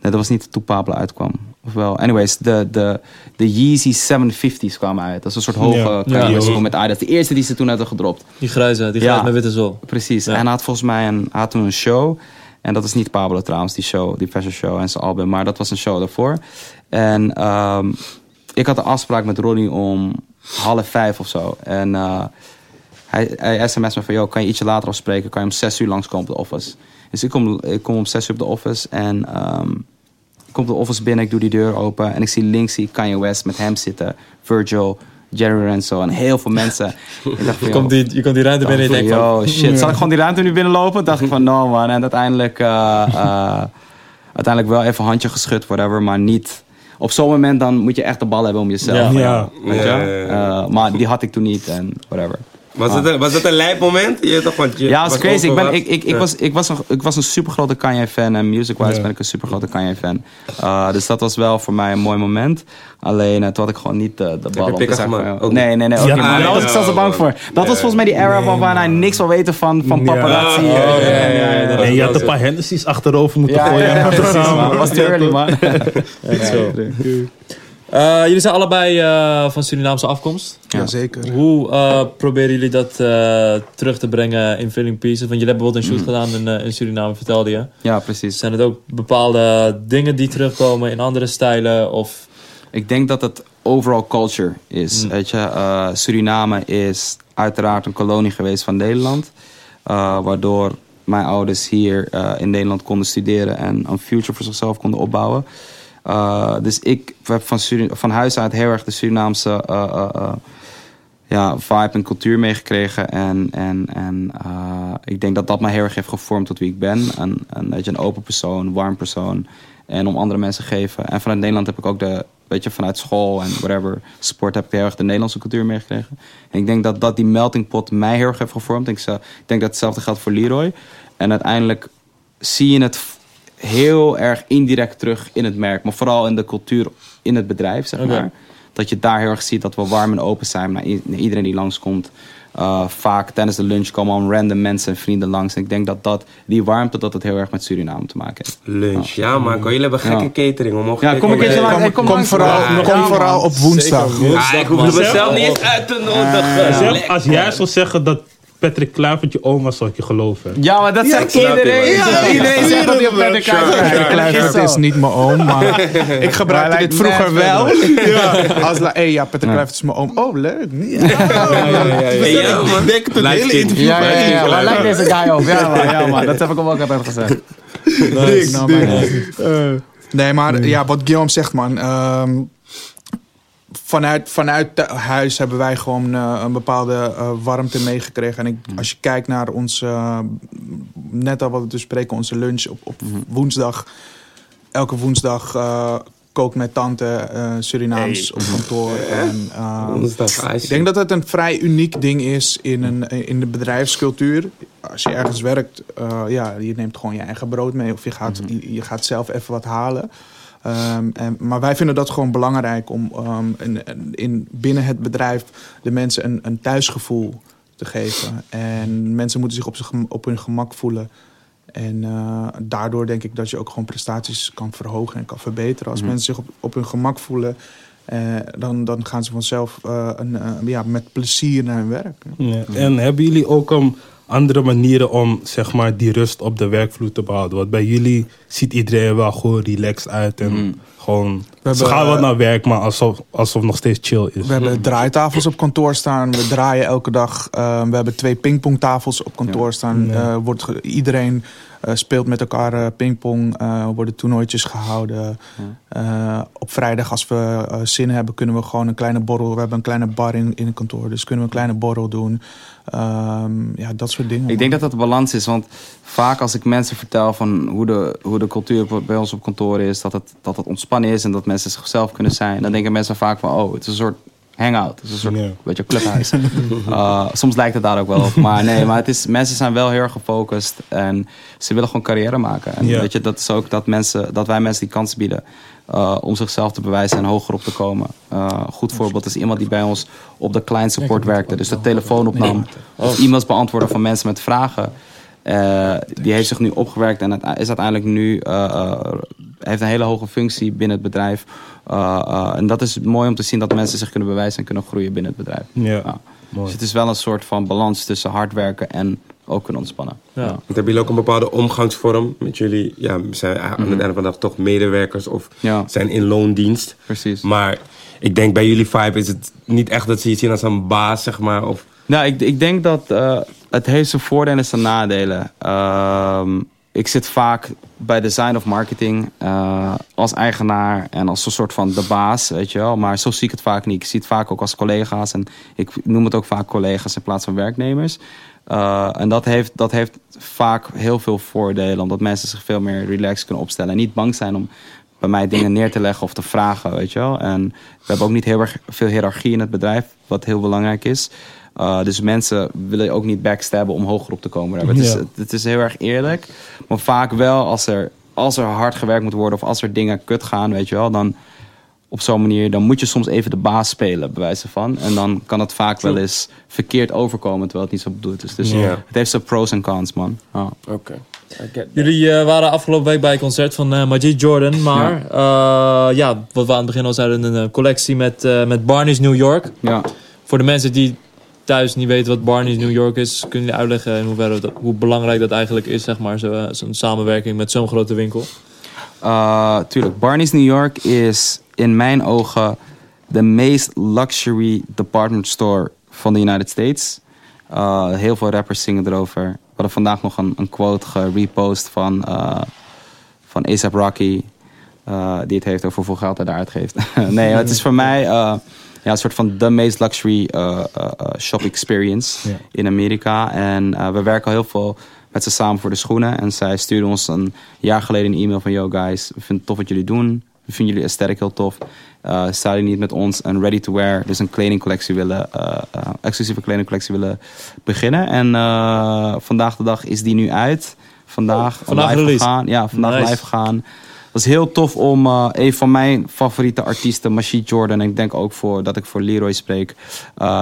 Nee, dat was niet toen Pablo uitkwam. Ofwel, anyways, de, de, de Yeezy 750's kwamen uit. Dat is een soort hoge Ja. Ja. Met Adidas. De eerste die ze toen hadden gedropt. Die grijze, die Ja. grijze met witte zool. Precies. Ja. En hij had volgens mij een, had toen een show. En dat is niet Pablo trouwens, die show, die fashion show en zijn album. Maar dat was een show daarvoor. En ehm, ik had een afspraak met Ronnie om half vijf of zo. En eh, hij, hij sms me van, joh, kan je ietsje later afspreken? Kan je om zes uur langskomen op de office? Dus ik kom, ik kom om zes uur op de office en... ehm, ik kom de office binnen, ik doe die deur open en ik zie links zie Kanye West met hem zitten, Virgil, Jerry Renzo en heel veel mensen. ik dacht van, Je komt die, je komt die ruimte binnen en je denkt van... Yo, shit. Zal ik gewoon die ruimte nu binnenlopen? Dacht ik van, no man. En uiteindelijk, eh, eh, uiteindelijk wel even handje geschud, whatever. Maar niet... Op zo'n moment dan moet je echt de bal hebben om jezelf. Ja, ja. Eh, maar die had ik toen niet en whatever. Was, het een, was het een lijp moment? Je toch, want je Ja, is crazy. Ik, ben, ik, ik, ik, Ja. was, ik, was een, ik was een super grote Kanye-fan. En music-wise Ja. ben ik een super grote Kanye-fan. Uh, dus dat was wel voor mij een mooi moment. Alleen, uh, toen had ik gewoon niet de, de bal van, Ook Nee, nee, nee. ook Ja, niet, Daar was ik zelfs te bang voor. Dat was volgens mij die era waarvan hij niks wil weten van, van Ja. paparazzi. Oh, ja, ja, ja, ja. Nee, je had een paar Hennessy's achterover moeten Ja, gooien. ja, precies, man. Dat was te early, man. Echt zo. Eh, jullie zijn allebei eh, van Surinaamse afkomst. Ja, zeker. Hoe eh, proberen jullie dat terug te brengen in Filling Pieces? Want jullie hebben bijvoorbeeld een shoot gedaan in, in Suriname, vertelde je. Ja, precies. Zijn het ook bepaalde dingen die terugkomen in andere stijlen? Of Ik denk dat het overall culture is. Mm. Weet je, Suriname is uiteraard een kolonie geweest van Nederland. waardoor mijn ouders hier in Nederland konden studeren en een future voor zichzelf konden opbouwen. Eh, dus ik heb van, van huis uit heel erg de Surinaamse eh, eh, ja, vibe en cultuur meegekregen. En, en, en ik denk dat dat mij heel erg heeft gevormd tot wie ik ben. Een, een, weet je, een open persoon, warm persoon. En om andere mensen geven. En vanuit Nederland heb ik ook de, weet je, vanuit school en whatever, sport heb ik heel erg de Nederlandse cultuur meegekregen. En ik denk dat dat die melting pot mij heel erg heeft gevormd. Ik, denk dat hetzelfde geldt voor Leroy. En uiteindelijk zie je het heel erg indirect terug in het merk. Maar vooral in de cultuur in het bedrijf, zeg maar. Dat je daar heel erg ziet dat we warm en open zijn naar, iedereen die langskomt. Uh, vaak tijdens de lunch komen al random mensen en vrienden langs. En ik denk dat, dat die warmte dat het heel erg met Suriname te maken heeft. Lunch, ja man. Jullie hebben gekke Ja. catering. We mogen Ja, kom een keertje catering- langs. Kom, kom kom langs, vooral, man. kom Ja, vooral op woensdag. Ah, ik hoef mezelf niet eens uit te nodigen. Zelf als jij zou zeggen dat Patrick Kluivert je oom was, zou ik je geloven. Ja, maar dat zegt iedereen. Iedereen zegt dat hij op Patrick Patrick Kluivert is niet mijn oom, maar ik gebruikte Maar dit vroeger wel. Ja. Als la, hey, ja, Patrick Kluivert is mijn oom. Oh, leuk. Ja. ja, man. Ik denk het hele interview Ja, ja, ja. Waar lijkt deze guy op? Ja, man. Ja, man. Dat heb ik hem ook altijd gezegd. Nou, maar- Nee, maar ja, wat Guillaume zegt, man. Vanuit, vanuit huis hebben wij gewoon eh, een bepaalde eh, warmte meegekregen. En ik, als je kijkt naar ons, net al wat we dus spreken, onze lunch op, op woensdag. Elke woensdag eh kook met tante Surinaams op kantoor. En, ah, ik denk dat het een vrij uniek ding is in, een, in de bedrijfscultuur. Als je ergens werkt, eh, ja, je neemt gewoon je eigen brood mee. Of je gaat, je, je gaat zelf even wat halen. Ehm, en, maar wij vinden dat gewoon belangrijk om ehm, in, in, binnen het bedrijf de mensen een, een thuisgevoel te geven. En mensen moeten zich op, zich op hun gemak voelen. En eh, daardoor denk ik dat je ook gewoon prestaties kan verhogen en kan verbeteren. Als mensen zich op, op hun gemak voelen, eh, dan, dan gaan ze vanzelf eh, een, ja, met plezier naar hun werk. Ja. En hebben jullie ook um, andere manieren om zeg maar, die rust op de werkvloer te behouden? Want bij jullie ziet iedereen wel gewoon relaxed uit. En gewoon, ze hebben, gaan wel eh, naar werk, maar alsof, alsof nog steeds chill is. We hebben draaitafels op kantoor staan. We draaien elke dag. Eh, we hebben twee pingpongtafels op kantoor staan. Eh, wordt iedereen eh, speelt met elkaar eh, pingpong. Eh worden toernooitjes gehouden. Eh, op vrijdag, als we zin hebben, kunnen we gewoon een kleine borrel. We hebben een kleine bar in, in het kantoor. Dus kunnen we een kleine borrel doen. Ehm, ja, dat soort dingen. Ik denk dat dat de balans is, want vaak als ik mensen vertel van hoe de, hoe de cultuur bij ons op kantoor is, dat het, dat het ontspannen is en dat mensen zichzelf kunnen zijn, dan denken mensen vaak van, oh, het is een soort hangout, het is een soort beetje clubhuis. Uh, soms lijkt het daar ook wel op, maar nee, maar het is, mensen zijn wel heel erg gefocust en ze willen gewoon carrière maken. En weet je, dat is ook dat, mensen, dat wij mensen die kans bieden. Uh, om zichzelf te bewijzen en hoger op te komen. Uh, een goed voorbeeld is iemand die bij ons op de client support werkte. Dus de telefoon opnam. Of e-mails beantwoorden van mensen met vragen. Uh, die heeft zich nu opgewerkt en het is uiteindelijk nu uh, uh, heeft een hele hoge functie binnen het bedrijf. Uh, en dat is mooi om te zien dat mensen zich kunnen bewijzen en kunnen groeien binnen het bedrijf. Ja, mooi. Dus het is wel een soort van balans tussen hard werken en ook kunnen ontspannen. Ja. Want hebben jullie ook een bepaalde omgangsvorm met jullie? Ja, zijn aan het einde van de dag toch medewerkers of Ja. zijn in loondienst. Precies. Maar ik denk bij jullie vibe is het niet echt dat ze je zien als een baas, zeg maar. Of, Nou, ik, ik denk dat uh, het heeft zijn voordelen en zijn nadelen. Uh, ik zit vaak bij design of marketing uh, als eigenaar en als een soort van de baas, weet je wel. Maar zo zie ik het vaak niet. Ik zie het vaak ook als collega's en ik noem het ook vaak collega's in plaats van werknemers. Uh, en dat heeft, dat heeft vaak heel veel voordelen, omdat mensen zich veel meer relaxed kunnen opstellen en niet bang zijn om bij mij dingen neer te leggen of te vragen, weet je wel. En we hebben ook niet heel erg veel hiërarchie in het bedrijf, wat heel belangrijk is. Uh, dus mensen willen ook niet backstabben om hoger op te komen. Het, is, het is heel erg eerlijk. Maar vaak wel als er, als er hard gewerkt moet worden of als er dingen kut gaan, weet je wel, dan op zo'n manier, dan moet je soms even de baas spelen, bij wijze van. En dan kan het vaak wel eens verkeerd overkomen, terwijl het niet zo bedoeld is. Dus Ja. het heeft zijn pros en cons, man. Oké. Jullie eh, waren afgelopen week bij een concert van eh Majid Jordan. Maar ja. ja, wat we aan het begin al zeiden, een eh, collectie met, uh, met Barney's New York. ja. Voor de mensen die thuis niet weten wat Barney's New York is, kunnen jullie uitleggen in hoeverre dat, hoe belangrijk dat eigenlijk is, zeg maar, zo'n zo samenwerking met zo'n grote winkel? Uh, tuurlijk, Barney's New York is in mijn ogen de meest luxury department store van de United States. Uh, heel veel rappers zingen erover. We hadden vandaag nog een, een quote gerepost van, uh, van ASAP Rocky. die het heeft over hoeveel geld hij daar uitgeeft. nee, het is voor mij ja, een soort van de meest luxury shop experience Ja. in Amerika. En we werken al heel veel met ze samen voor de schoenen. En zij stuurden ons een jaar geleden een e-mail van... Yo guys, we vinden het tof wat jullie doen. We vinden jullie aesthetic heel tof. Uh, zou je niet met ons een ready-to-wear, dus een kledingcollectie willen... Uh, uh, exclusieve kledingcollectie willen beginnen. En vandaag de dag is die nu uit. Vandaag, Vandaag live gegaan. Ja, vandaag Nice. live gegaan. Dat is heel tof om een van mijn favoriete artiesten, Machine Jordan... en ik denk ook voor, dat ik voor Leroy spreek...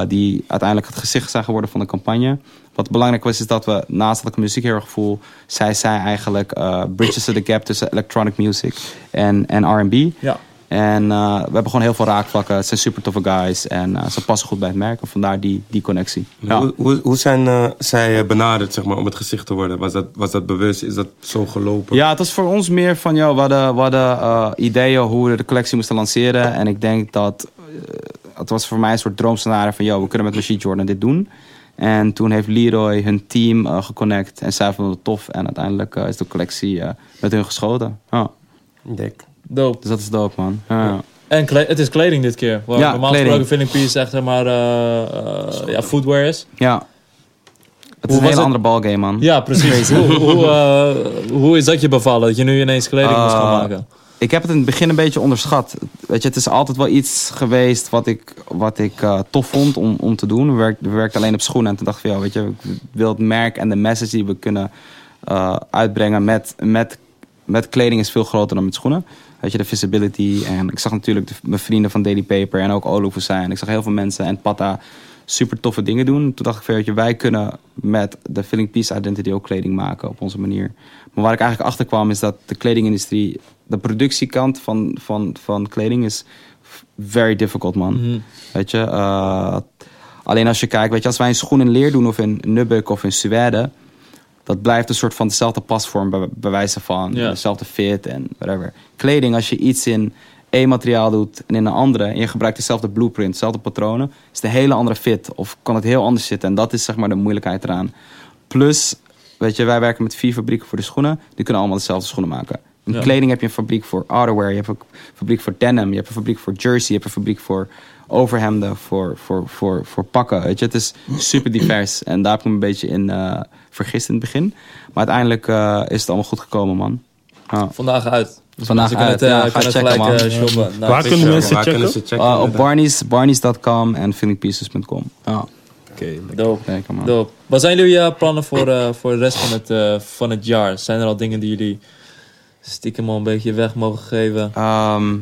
die uiteindelijk het gezicht zijn geworden van de campagne... Wat belangrijk was, is dat we naast dat ik muziek heel erg voel, zij zij eigenlijk uh, bridges to the gap tussen electronic music en, en RB. Ja. En eh, we hebben gewoon heel veel raakvlakken. Het zijn super toffe guys en eh, ze passen goed bij het merk. En vandaar die, die connectie. Ja. Hoe, hoe, hoe zijn eh, zij benaderd zeg maar, om het gezicht te worden? Was dat, was dat bewust? Is dat zo gelopen? Ja, het was voor ons meer van, joh, we hadden, we hadden eh, ideeën hoe we de collectie moesten lanceren. En ik denk dat, het was voor mij een soort droomscenario van, joh, we kunnen met Machine Jordan dit doen. En toen heeft Leroy hun team eh, geconnect en zij vonden het tof. En uiteindelijk eh, is de collectie eh, met hun geschoten. Ja. Dik. Dope. Dus dat is dope, man. Ja, ja. En het is kleding dit keer. Waar Ja, normaal gesproken Filling Piece echt zeg maar, eh, eh, ja, footwear is. Ja. Het is Hoe een hele het? andere ballgame, man. Ja, precies. hoe, hoe, hoe is dat je bevallen? Dat je nu ineens kleding moest gaan maken? Ik heb het in het begin een beetje onderschat. Weet je, het is altijd wel iets geweest wat ik, wat ik eh, tof vond om, om te doen. We werkten we werkten alleen op schoenen. En toen dacht ik weet je, ik wil het merk en de message die we kunnen eh, uitbrengen met, met, met kleding is veel groter dan met schoenen. Weet je, de visibility. En ik zag natuurlijk mijn vrienden van Daily Paper en ook Olu zijn. Ik zag heel veel mensen en Pata super toffe dingen doen. Toen dacht ik weet je, wij kunnen met de Filling Peace Identity ook kleding maken op onze manier. Maar waar ik eigenlijk achter kwam is dat de kledingindustrie, de productiekant van, van, van kleding is very difficult, man. Mhm. Weet je, eh, alleen als je kijkt, weet je, als wij een schoen in leer doen of in nubbuk of in suède, dat blijft een soort van dezelfde pasvorm bij, bij wijze van dezelfde fit en whatever. Kleding, als je iets in één materiaal doet en in een andere en je gebruikt dezelfde blueprint, dezelfde patronen, is het een hele andere fit of kan het heel anders zitten. En dat is zeg maar de moeilijkheid eraan. Plus, weet je, wij werken met vier fabrieken voor de schoenen, die kunnen allemaal dezelfde schoenen maken. In Ja. kleding heb je een fabriek voor outerwear, je hebt een fabriek voor denim, je hebt een fabriek voor jersey, je hebt een fabriek voor overhemden, voor, voor, voor, voor pakken. Weet je, het is super divers. En daar heb ik me een beetje in eh, vergist in het begin. Maar uiteindelijk eh, is het allemaal goed gekomen, man. Ja. Vandaag uit. Dus Vandaag uit, het, ja, eh, ga checken, gelijk man. shoppen. Nou, Waar kunnen mensen Waar kunnen checken? ze checken? Uh, op? Barney's, Barney's.com en feelingpieces.com. Ja, Dope. kijk man. Dope. Wat zijn jullie eh, plannen voor, eh, voor de rest van het, eh, van het jaar? Zijn er al dingen die jullie stiekem al een beetje weg mogen geven? Ehm,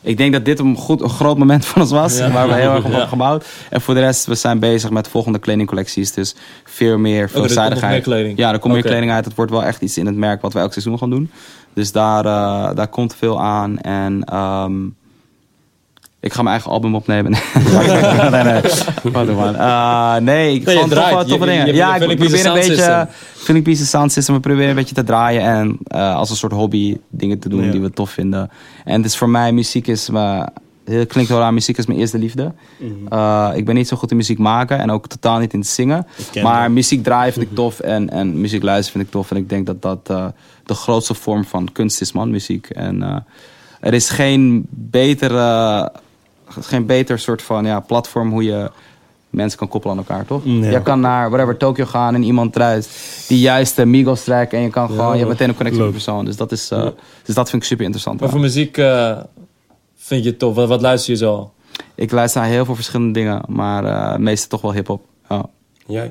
ik denk dat dit een, goed, een groot moment van ons was. Ja. Waar we heel erg op Ja. hebben gebouwd. En voor de rest, we zijn bezig met volgende kledingcollecties. Dus veel meer Oh, veelzijdigheid. meer? Ja, er komt Oké. meer kleding uit. Het wordt wel echt iets in het merk wat we elk seizoen gaan doen. Dus daar, eh, daar komt veel aan. En ehm, ik ga mijn eigen album opnemen. nee, nee. Wat man. Eh, nee, ik Nee, gewoon toffe, toffe Je- je- dingen. je- ja, ik probeer een beetje... Feeling Pieces Sound System. We proberen een beetje te draaien en eh, als een soort hobby dingen te doen Ja. die we tof vinden. En het is voor mij, muziek is... me het klinkt wel raar, muziek is mijn eerste liefde. Eh, ik ben niet zo goed in muziek maken en ook totaal niet in het zingen. Maar dat. muziek draaien vind ik tof en, en muziek luisteren vind ik tof. En ik denk dat dat eh, de grootste vorm van kunst is, man, muziek. En eh, er is geen beter, eh, geen beter soort van ja, platform hoe je mensen kan koppelen aan elkaar, toch? Je kan naar whatever, Tokyo gaan en iemand eruit die juiste Migos track en je kan gewoon, je hebt meteen een connectie met de persoon. Dus dat, is, eh, dus dat vind ik super interessant. Wat voor muziek eh, vind je tof? Wat, wat luister je zo? Ik luister naar heel veel verschillende dingen, maar eh meestal toch wel hip-hop. Ja. Jij?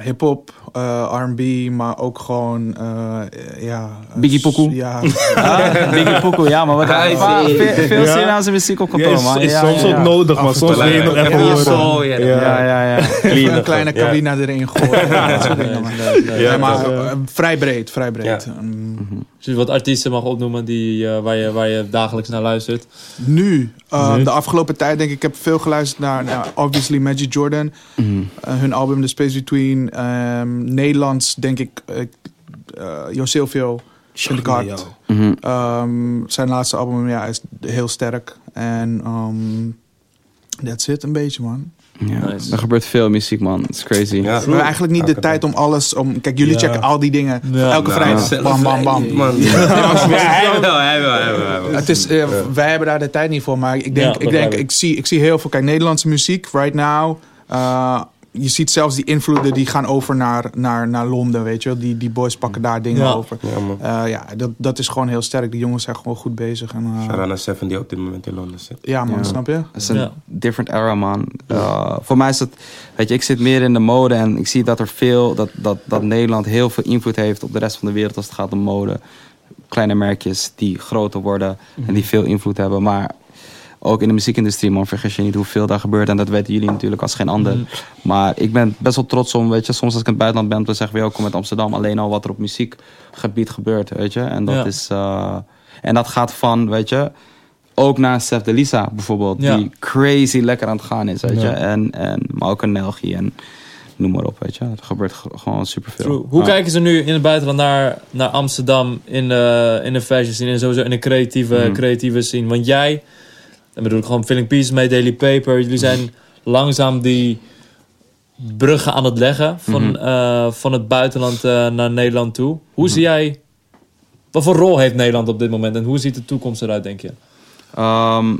Hip-hop, eh, RB, maar ook gewoon. eh, ja, eh, Biggie Pokoe? Ja, Ah, Biggie Pokoe, ja, maar wat Hij is- veel, veel, veel Ja. Surinaamse muziek op Ja, kantoor, is, man. is Ja, soms ja, ook ja. nodig, maar soms wil je nog even Ja, horen. ja. Ja, ja, ja. even een kleine Ja. cabina erin gooien. dat soort dingen. man. Nee, nee. Ja, maar vrij breed, vrij breed. Ja. Als je wat artiesten mag opnoemen die, eh, waar, je, waar je dagelijks naar luistert. Nu, eh, Nu? de afgelopen tijd denk ik, ik heb veel geluisterd naar, nou, obviously Magic Jordan. Mhm. Hun album The Space Between. Nederlands denk ik, uh, Jo Silvio, vind ik hard. Mhm. Ehm, zijn laatste album ja, is heel sterk. En um, that's it een beetje, man. Ja, Nice. Er gebeurt veel muziek, man. Het is crazy. Ja. We hebben eigenlijk niet de Elke tijd om alles... Om, kijk, jullie Ja. checken al die dingen Ja. elke Nou, vrijdag. Bam, bam, bam. Het is, eh, Wij hebben daar de tijd niet voor. Maar ik denk, ik, denk ik. ik, zie, ik zie heel veel... Kijk, Nederlandse muziek, right now... eh, je ziet zelfs die invloeden die gaan over naar, naar, naar Londen, weet je wel. Die, die boys pakken daar dingen Ja. over. Ja, man. Eh, ja, dat, dat is gewoon heel sterk. Die jongens zijn gewoon goed bezig. En, eh, naar Seven die op dit moment in Londen zit. ja, man, Ja. snap je? Het is een different era, man. Uh, voor mij is het, weet je, ik zit meer in de mode en ik zie dat er veel, dat, dat, dat Nederland heel veel invloed heeft op de rest van de wereld als het gaat om mode. Kleine merkjes die groter worden en die veel invloed hebben. Maar ook in de muziekindustrie, man, vergis je niet hoeveel daar gebeurt. En dat weten jullie natuurlijk als geen ander. Maar ik ben best wel trots om, weet je, soms als ik in het buitenland ben, dan zeggen we ook kom uit Amsterdam. Alleen al wat er op muziekgebied gebeurt, weet je. En dat Ja. is, uh, En dat gaat van, weet je, ook naar Sef de Lisa bijvoorbeeld. Ja. Die crazy lekker aan het gaan is, weet je. Ja. En, en, maar ook een Nelgi en noem maar op, weet je. Er gebeurt ge- gewoon superveel. True. Hoe kijken ze nu in het buitenland naar, naar Amsterdam in de, in de fashion scene en sowieso in de creatieve, Mhm. creatieve scene? Want jij, dan bedoel ik gewoon Filling Pieces mee, Daily Paper, jullie zijn langzaam die bruggen aan het leggen van, Mhm. eh, van het buitenland eh, naar Nederland toe. Hoe Mhm. zie jij, wat voor rol heeft Nederland op dit moment en hoe ziet de toekomst eruit, denk je? Ehm,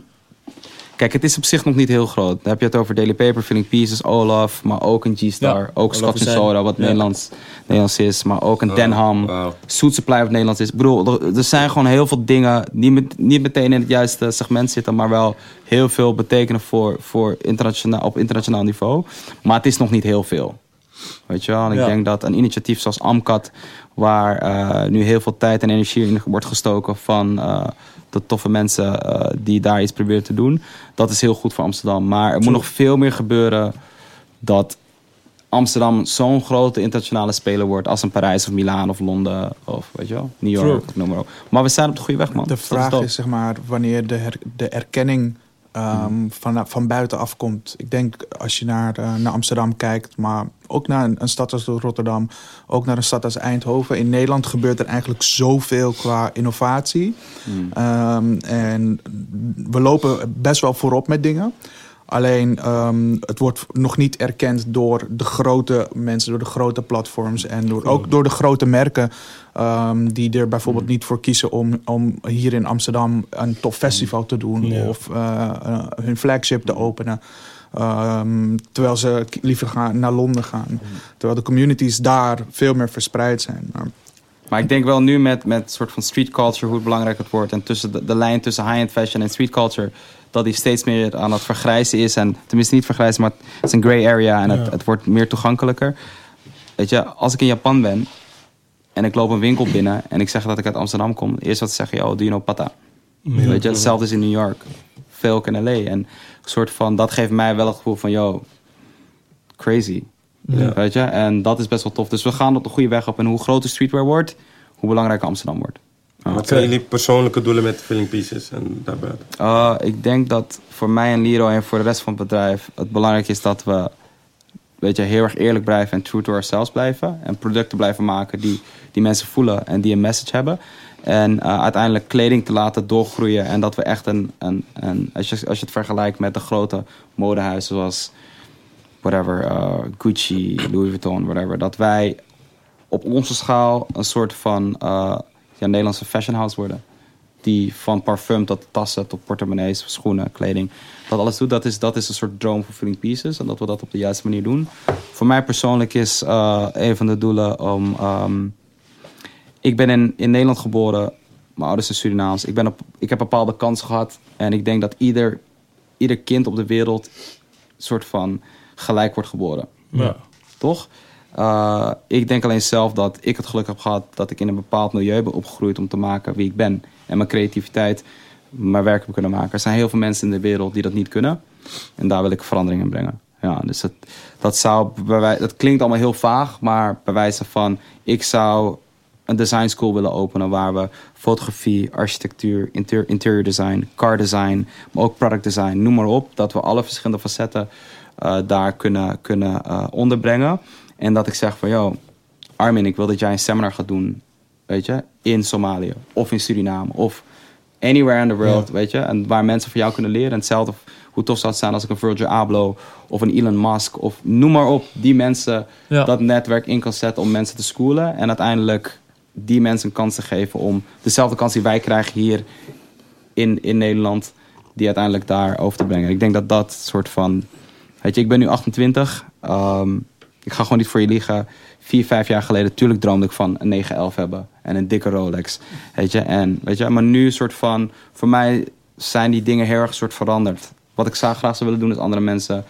kijk, het is op zich nog niet heel groot. Dan heb je het over Daily Paper, Filling Pieces, Olaf, maar ook een G-Star. Ja, ook Scotch. Soda, wat Ja. Nederlands, Nederlands is. Maar ook een Oh, Denham. wauw. Soet Supply wat Nederlands is. Ik bedoel, er, er zijn gewoon heel veel dingen die met, niet meteen in het juiste segment zitten, maar wel heel veel betekenen voor, voor internationaal, op internationaal niveau. Maar het is nog niet heel veel. Weet je wel? En ik Ja. denk dat een initiatief zoals AMCAT, waar eh, nu heel veel tijd en energie in wordt gestoken van eh, de toffe mensen eh, die daar iets proberen te doen, dat is heel goed voor Amsterdam. Maar er moet nog veel meer gebeuren dat Amsterdam zo'n grote internationale speler wordt als een Parijs of Milaan of Londen of weet je wel, New York True. noem maar op. Maar we zijn op de goede weg, man. De vraag is, zeg maar, wanneer de, her- de erkenning ehm, van, van buiten afkomt. Ik denk als je naar, eh, naar Amsterdam kijkt, maar ook naar een, een stad als Rotterdam, ook naar een stad als Eindhoven. In Nederland gebeurt er eigenlijk zoveel qua innovatie. Hmm. Ehm, en we lopen best wel voorop met dingen. Alleen ehm, het wordt nog niet erkend door de grote mensen, door de grote platforms en door, ook door de grote merken ehm, die er bijvoorbeeld niet voor kiezen om, om hier in Amsterdam een tof festival te doen Ja. of eh, eh, hun flagship te openen. Ehm, terwijl ze liever gaan, naar Londen gaan. Terwijl de communities daar veel meer verspreid zijn. Maar Maar ik denk wel nu met, met soort van street culture, hoe belangrijk het wordt. En tussen de, de lijn tussen high-end fashion en street culture. Dat die steeds meer aan het vergrijzen is. En tenminste niet vergrijzen, maar het is een gray area. En het, Ja. het wordt meer toegankelijker. Weet je, als ik in Japan ben en ik loop een winkel binnen en ik zeg dat ik uit Amsterdam kom. Eerst wat ze zeggen, yo, do you know pata? Weet je, hetzelfde is in New York. Veel ook in LA. En een soort van, dat geeft mij wel het gevoel van, yo, crazy. Ja. Weet je, en dat is best wel tof. Dus we gaan op de goede weg op. En hoe groter streetwear wordt, hoe belangrijker Amsterdam wordt. Ja. Wat zijn jullie persoonlijke doelen met Filling Pieces en daarbuiten? Uh, ik denk dat voor mij en Liro en voor de rest van het bedrijf het belangrijk is dat we weet je, heel erg eerlijk blijven en true to ourselves blijven. En producten blijven maken die, die mensen voelen en die een message hebben. En uh, uiteindelijk kleding te laten doorgroeien. En dat we echt een, een, een als, je, als je het vergelijkt met de grote modehuizen zoals whatever, uh, Gucci, Louis Vuitton, whatever. Dat wij op onze schaal een soort van uh, ja, Nederlandse fashion house worden. Die van parfum tot tassen, tot portemonnees, schoenen, kleding. Dat alles doet, dat is, dat is een soort droom voor Filling Pieces. En dat we dat op de juiste manier doen. Voor mij persoonlijk is uh, een van de doelen om... Um, ik ben in, in Nederland geboren. Mijn ouders zijn Surinaams. Ik, ben op, ik heb bepaalde kansen gehad. En ik denk dat ieder, ieder kind op de wereld... soort van gelijk wordt geboren. Ja. Toch? Uh, ik denk alleen zelf dat ik het geluk heb gehad dat ik in een bepaald milieu ben opgegroeid om te maken wie ik ben. En mijn creativiteit, mijn werk heb kunnen maken. Er zijn heel veel mensen in de wereld die dat niet kunnen. En daar wil ik verandering in brengen. Ja, dus dat, dat, zou, dat klinkt allemaal heel vaag, maar bij wijze van ik zou een design school willen openen waar we fotografie, architectuur, interior, interior design, car design, maar ook product design, noem maar op. Dat we alle verschillende facetten uh, daar kunnen, kunnen uh, onderbrengen. En dat ik zeg van, yo, Armin, ik wil dat jij een seminar gaat doen, weet je, in Somalië of in Suriname of anywhere in the world, ja. weet je. En waar mensen van jou kunnen leren. En hetzelfde, hoe tof zou het zijn als ik een Virgil Abloh of een Elon Musk of noem maar op, die mensen ja. dat netwerk in kan zetten om mensen te schoolen. En uiteindelijk die mensen een kans te geven om dezelfde kans die wij krijgen hier in, in Nederland, die uiteindelijk daar over te brengen. Ik denk dat dat soort van, weet je, ik ben nu 28. Um, ik ga gewoon niet voor je liegen. Vier, vijf jaar geleden, tuurlijk droomde ik van een 911 hebben. En een dikke Rolex. Weet je, en, weet je, maar nu soort van... Voor mij zijn die dingen heel erg soort veranderd. Wat ik zou graag zou willen doen, is andere mensen...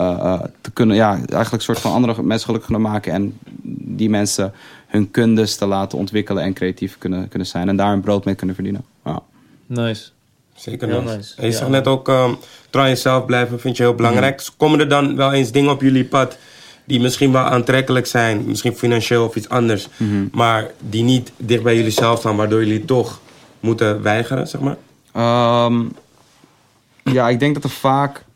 Uh, uh, te kunnen, ja, eigenlijk een soort van andere mensen gelukkig kunnen maken. En die mensen hun kundes te laten ontwikkelen en creatief kunnen, kunnen zijn. En daar een brood mee kunnen verdienen. Ja. Nice. Zeker nice. nice. En je Ja. zegt net ook, um, trouw aan jezelf blijven vind je heel belangrijk. Dus komen er dan wel eens dingen op jullie pad die misschien wel aantrekkelijk zijn, misschien financieel of iets anders, maar die niet dicht bij jullie zelf staan, waardoor jullie toch moeten weigeren, zeg maar? Ehm, ja, ik denk dat er vaak...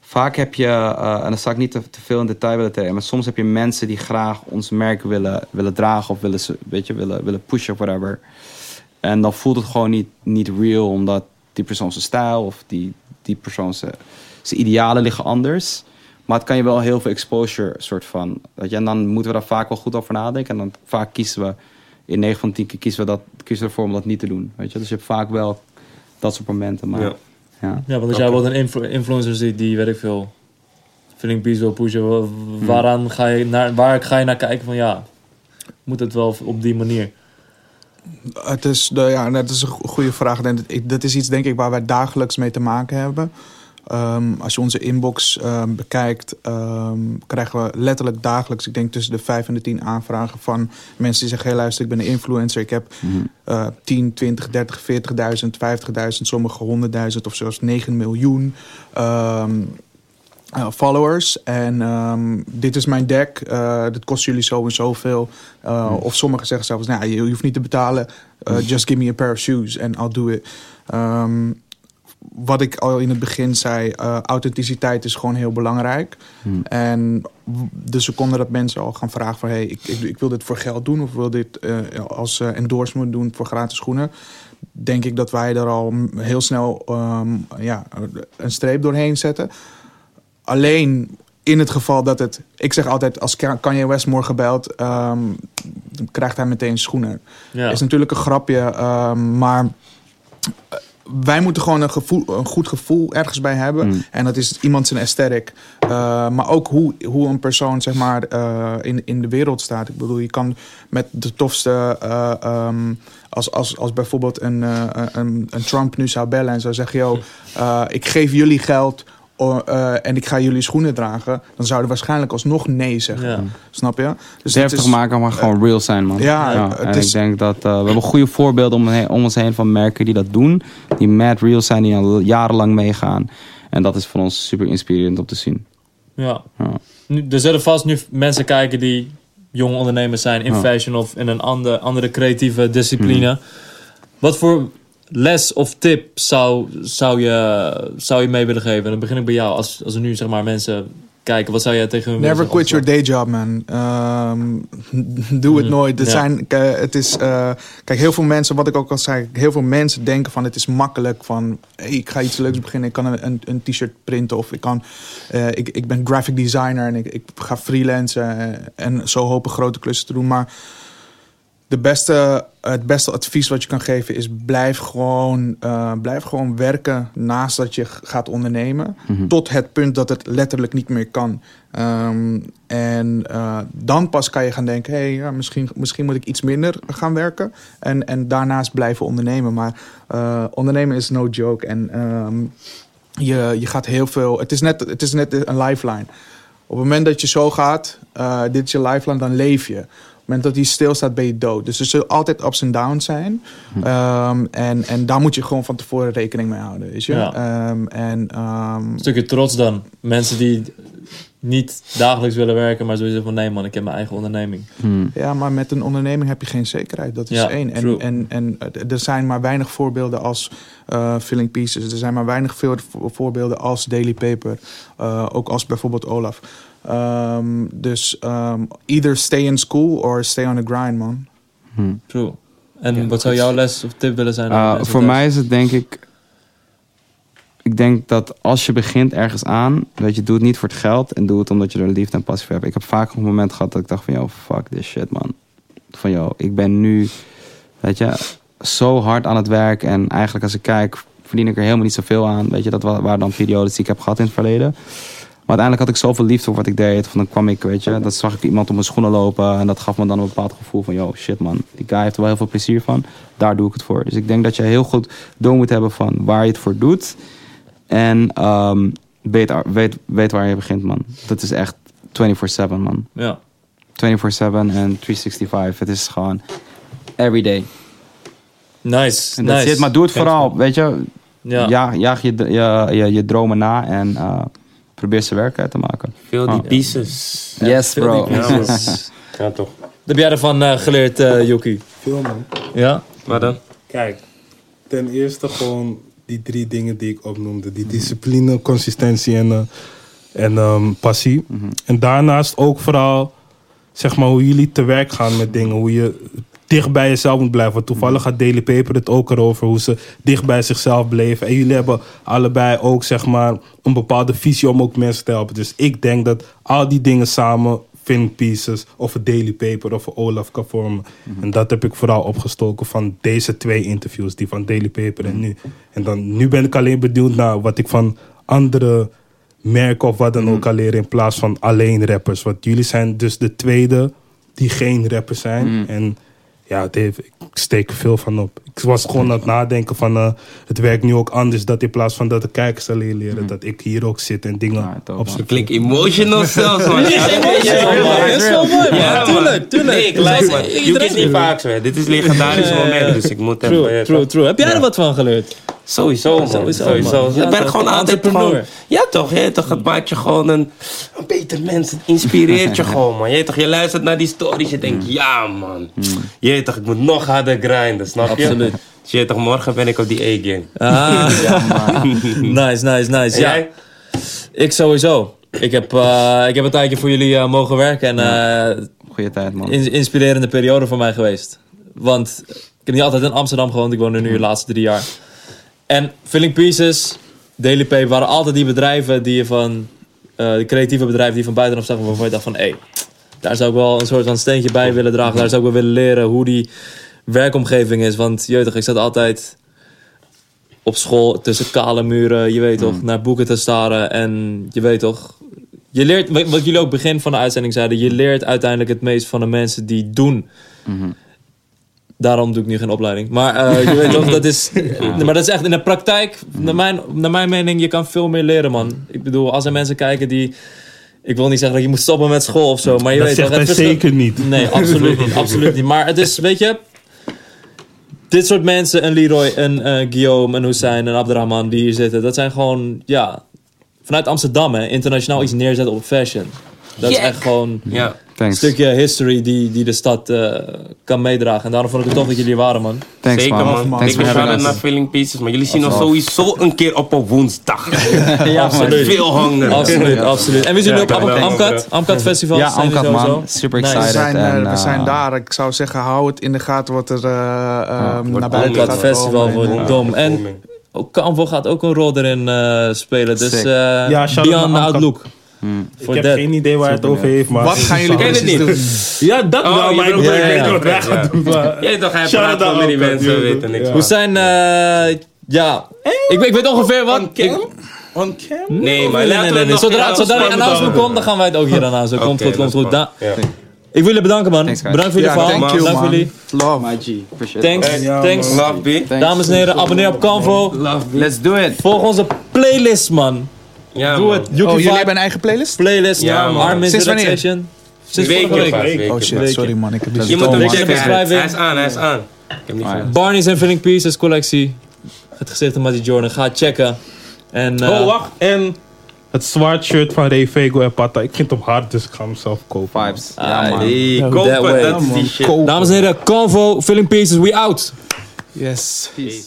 Vaak heb je, eh, en dan zal ik niet te, te veel in detail willen treden, maar soms heb je mensen die graag ons merk willen, willen dragen of willen, weet je, willen, willen pushen of whatever. En dan voelt het gewoon niet, niet real, omdat die persoon zijn stijl of die, die persoon zijn, zijn idealen liggen anders. Maar het kan je wel heel veel exposure soort van. Weet je, en dan moeten we daar vaak wel goed over nadenken. En dan vaak kiezen we, in 9 van 10 keer kiezen we, dat, kiezen we ervoor om dat niet te doen. Weet je? Dus je hebt vaak wel dat soort momenten. Maar Ja. ja. Ja, want als jij wel een influ- influencer ziet die, weet ik veel, Feeling Peace wil pushen, wa- waaraan ga je naar, waar ga je naar kijken van ja, moet het wel op die manier? Het is, de, ja, dat is een go- goede vraag. Dat is iets, denk ik, waar wij dagelijks mee te maken hebben. Ehm, als je onze inbox ehm, bekijkt, ehm, krijgen we letterlijk dagelijks, ik denk tussen de 5 en de 10 aanvragen van mensen die zeggen: hey, luister, ik ben een influencer. Ik heb eh 10, 20, 30, 40.000, 50.000, sommige 100.000 of zelfs 9 miljoen. eh, followers. En ehm, dit is mijn deck. eh dit kost jullie zo en zoveel. Uh, Of sommigen zeggen zelfs, nou, je, je hoeft niet te betalen. Uh, just give me a pair of shoes and I'll do it. Ehm, wat ik al in het begin zei, uh, authenticiteit is gewoon heel belangrijk. Hmm. En de seconde dat mensen al gaan vragen van... hey, ik, ik, ik wil dit voor geld doen of wil dit eh, als eh, endorsement doen voor gratis schoenen... denk ik dat wij er al heel snel ehm, ja, een streep doorheen zetten. Alleen in het geval dat het... Ik zeg altijd, als Ka- Kanye West morgen belt... ehm, dan krijgt hij meteen schoenen. Ja. Is natuurlijk een grapje, ehm, maar eh, wij moeten gewoon een, gevoel, een goed gevoel ergens bij hebben. Mm. En dat is iemand zijn aesthetic. Eh, maar ook hoe, hoe een persoon zeg maar, eh, in, in de wereld staat. Ik bedoel, je kan met de tofste... eh, ehm, als, als, als bijvoorbeeld een, een, een Trump nu zou bellen en zou zeggen... Yo, ik geef jullie geld o- eh, en ik ga jullie schoenen dragen... dan zouden we waarschijnlijk alsnog nee zeggen. Ja. Snap je? Dus Deftig het is- maken, maar gewoon real zijn, man. Ja, het en is- ik denk dat eh, we hebben goede voorbeelden om, om ons heen van merken die dat doen. Die mad real zijn, die al jarenlang meegaan. En dat is voor ons super inspirerend om te zien. Ja. Ja. Nu, er zullen vast nu mensen kijken die jonge ondernemers zijn in Ja. fashion of in een ander, andere creatieve discipline. Wat voor les of tip zou, zou, je, zou je mee willen geven? En dan begin ik bij jou. Als, als er nu zeg maar mensen kijken, wat zou jij tegen hun Never quit your day job, man. Ehm, doe het Mm, nooit. Ja. zijn, k- het is, eh, kijk, heel veel mensen, wat ik ook al zei, heel veel mensen denken van het is makkelijk. Van hey, ik ga iets leuks beginnen, ik kan een, een, een t-shirt printen of ik, kan, eh, ik, ik ben graphic designer en ik, ik ga freelancen eh, en zo hopen grote klussen te doen. Maar de beste, het beste advies wat je kan geven is blijf gewoon, eh, blijf gewoon werken naast dat je gaat ondernemen. Mhm. Tot het punt dat het letterlijk niet meer kan. Ehm, en eh, dan pas kan je gaan denken, hey, ja, misschien, misschien moet ik iets minder gaan werken. En, en daarnaast blijven ondernemen. Maar eh, ondernemen is no joke. En ehm, je, je gaat heel veel. Het is, net, het is net een lifeline. Op het moment dat je zo gaat, dit is je lifeline, dan leef je. Moment dat die stilstaat, ben je dood. Dus er zullen altijd ups en downs zijn. Ehm, en, en daar moet je gewoon van tevoren rekening mee houden. Weet je? Ja. Ehm, en, ehm, Een stukje trots dan. Mensen die niet dagelijks willen werken, maar sowieso van nee man, ik heb mijn eigen onderneming. Hmm. ja, maar met een onderneming heb je geen zekerheid. Dat is Ja, één. En, en, en er zijn maar weinig voorbeelden als eh, Filling Pieces. Er zijn maar weinig voorbeelden als Daily Paper. Eh, ook als bijvoorbeeld Olaf. Ehm, dus ehm, either stay in school or stay on the grind, man. Hmm. True. En Ja, wat zou jouw les of tip willen zijn? Uh, mensen voor mij is het denk ik. Ik denk dat als je begint ergens aan, weet je, doe het niet voor het geld en doe het omdat je er liefde en passie voor hebt. Ik heb vaak een moment gehad dat ik dacht van, yo, fuck this shit, man. Van, yo, ik ben nu, weet je, zo hard aan het werk en eigenlijk als ik kijk, verdien ik er helemaal niet zoveel aan. Weet je, dat wa- waren dan periodes die ik heb gehad in het verleden. Maar uiteindelijk had ik zoveel liefde voor wat ik deed. Van dan kwam ik, weet je, dat zag ik iemand op mijn schoenen lopen. En dat gaf me dan een bepaald gevoel van, yo, shit man. Die guy heeft er wel heel veel plezier van. Daar doe ik het voor. Dus ik denk dat je heel goed door moet hebben van waar je het voor doet. En ehm, weet, weet, weet waar je begint, man. Dat is echt 24-7, man. Ja. 24-7 en 365. Het is gewoon every day. Nice. En dat nice. zit, maar doe het vooral, weet je. Ja. Ja. jaag je, je, je, je dromen na en eh, probeer ze werkelijk te maken. Veel die Oh. pieces. Yes, bro. Ja, man. Ja, toch. Wat heb jij ervan eh, geleerd, eh Jokie? Veel, man. Ja? Maar dan? Kijk, ten eerste gewoon die drie dingen die ik opnoemde. Die discipline, consistentie en, eh, en ehm, passie. En daarnaast ook vooral, zeg maar, hoe jullie te werk gaan met dingen. Hoe je dicht bij jezelf moet blijven. Want toevallig gaat Daily Paper het ook erover. Hoe ze dicht bij zichzelf bleven. En jullie hebben allebei ook, zeg maar, een bepaalde visie om ook mensen te helpen. Dus ik denk dat al die dingen samen film pieces of een daily paper of een Olaf kan vormen. En dat heb ik vooral opgestoken van deze twee interviews, die van daily paper en nu. En dan nu ben ik alleen benieuwd naar wat ik van andere merken of wat dan ook kan leren in plaats van alleen rappers. Want jullie zijn dus de tweede die geen rappers zijn. En ja, het heeft- ik steek er veel van op. Ik was gewoon aan het nadenken van eh, het werkt nu ook anders. Dat in plaats van dat de kijkers alleen leren, dat ik hier ook zit en dingen Ja, op man. zijn Klink emotional zelfs, man. Ja, Dat is wel mooi, man. Tuurlijk, tuurlijk. Nee. Iedereen- Juke is niet vaak zo. Dit is een legendarisch moment, dus ik moet even... True, true, true. Heb jij er wat van geleerd? Sowieso, man. Sowieso, Sowieso. man. Ja, ik ben toch, gewoon altijd entrepreneur. gewoon... Ja, toch? Je, toch het maakt je gewoon een, een beter mens. Het inspireert je gewoon, man. Je, toch, je luistert naar die stories. Je denkt, ja, man. Je, toch, ik moet nog harder grinden, snap je? Absoluut. Dus je, toch, morgen ben ik op die A-game. Ah. nice, nice, nice. Ja, Jij? ik sowieso. Ik heb, eh, ik heb een tijdje voor jullie eh, mogen werken en eh, Goeie tijd, man. in- inspirerende periode voor mij geweest. Want ik heb niet altijd in Amsterdam gewoond, ik woon er nu de laatste drie jaar. En Filling Pieces, Daily Pay waren altijd die bedrijven die je van, eh, de creatieve bedrijven die van buitenaf zag, waarvan je dacht van, hé, hey, daar zou ik wel een soort van steentje bij willen dragen. Daar zou ik wel willen leren hoe die werkomgeving is. Want jeugdig, ik zat altijd op school tussen kale muren, je weet toch, naar boeken te staren. En je weet toch, je leert, wat wat jullie ook begin van de uitzending zeiden, je leert uiteindelijk het meest van de mensen die doen. Daarom doe ik nu geen opleiding. Maar eh, je weet toch, dat is. Maar dat is echt in de praktijk, naar mijn, naar mijn mening, je kan veel meer leren, man. Ik bedoel, als er mensen kijken die. Ik wil niet zeggen dat je moet stoppen met school of zo, maar je Dat weet zegt toch. verschil- zeker niet. Nee, absoluut niet. Absoluut niet. Maar het is, weet je. Dit soort mensen, een Leroy, een eh, Guillaume, een Hussein, een Abderrahman die hier zitten, dat zijn gewoon, ja, vanuit Amsterdam, hè, internationaal iets neerzetten op fashion. Dat is echt gewoon Ja. Een Thanks. stukje history die, die de stad eh, kan meedragen. En daarom vond ik het tof dat jullie hier waren, man. Thanks, Zeker, man. man. man. Thanks shout naar us. Filling Pieces, maar jullie zien ons sowieso een keer op een woensdag. Ja, Absoluut. Veel honger. Absoluut, absoluut. En zijn jullie Ja, op ja. Amcat? Amcat Festival? Ja, zijn Amcat, man. Super Nice. We excited. zijn, en, we eh, zijn daar. Ik zou zeggen, hou het in de gaten wat er eh, ehm, wordt naar buiten Amcat Amcat gaat Festival wordt dom. En ook Canvo gaat ook een rol erin eh, spelen. Dus eh Beyond Amcat. Outlook. Hmm. Ik heb geen idee waar het over heeft, maar... Wat gaan jullie precies doen? Ja, dat Oh, wel, je maar ik, weet niet ja, wat wij gaan doen. Jij toch, hij praat met die mensen, we weten niks. Hoe zijn... eh ja, ik, ik weet ongeveer wat... On cam? Nee, maar Nee, nee, nee, we nee. Zodra, zodra die announcement komt, dan gaan wij het ook hier aan Zo komt goed, komt goed. ik wil jullie bedanken, man. Thanks. Bedankt voor jullie verhaal. thank you, Bedankt voor man. jullie. Love. My G. Appreciate it. Thanks, thanks. Love, B. Dames en heren, abonneer op Canvo. Love, B. Let's do it. Volg onze playlist, man. Ja, Doe man. het. Oh, jullie hebben een eigen playlist? playlist. Ja, man. Armin Sinds wanneer? Sinds Weken Oh shit, sorry man. Ik heb dus Je moet hem Link in de checken. Hij beschrijving. hij is aan, hij is aan. Ik heb niet van. Barney's en Filling Pieces collectie. Het gezicht van Matty Jordan. Ga checken. En, eh, Oh, wacht. En het zwart shirt van Ray Vego en Pata. Ik vind hem hard, dus ik ga hem zelf kopen. Vibes. Ah, Ja, man. Hey, kopen, dat is die shit. Dames en heren, Convo, Filling Pieces, we out. Yes. Peace.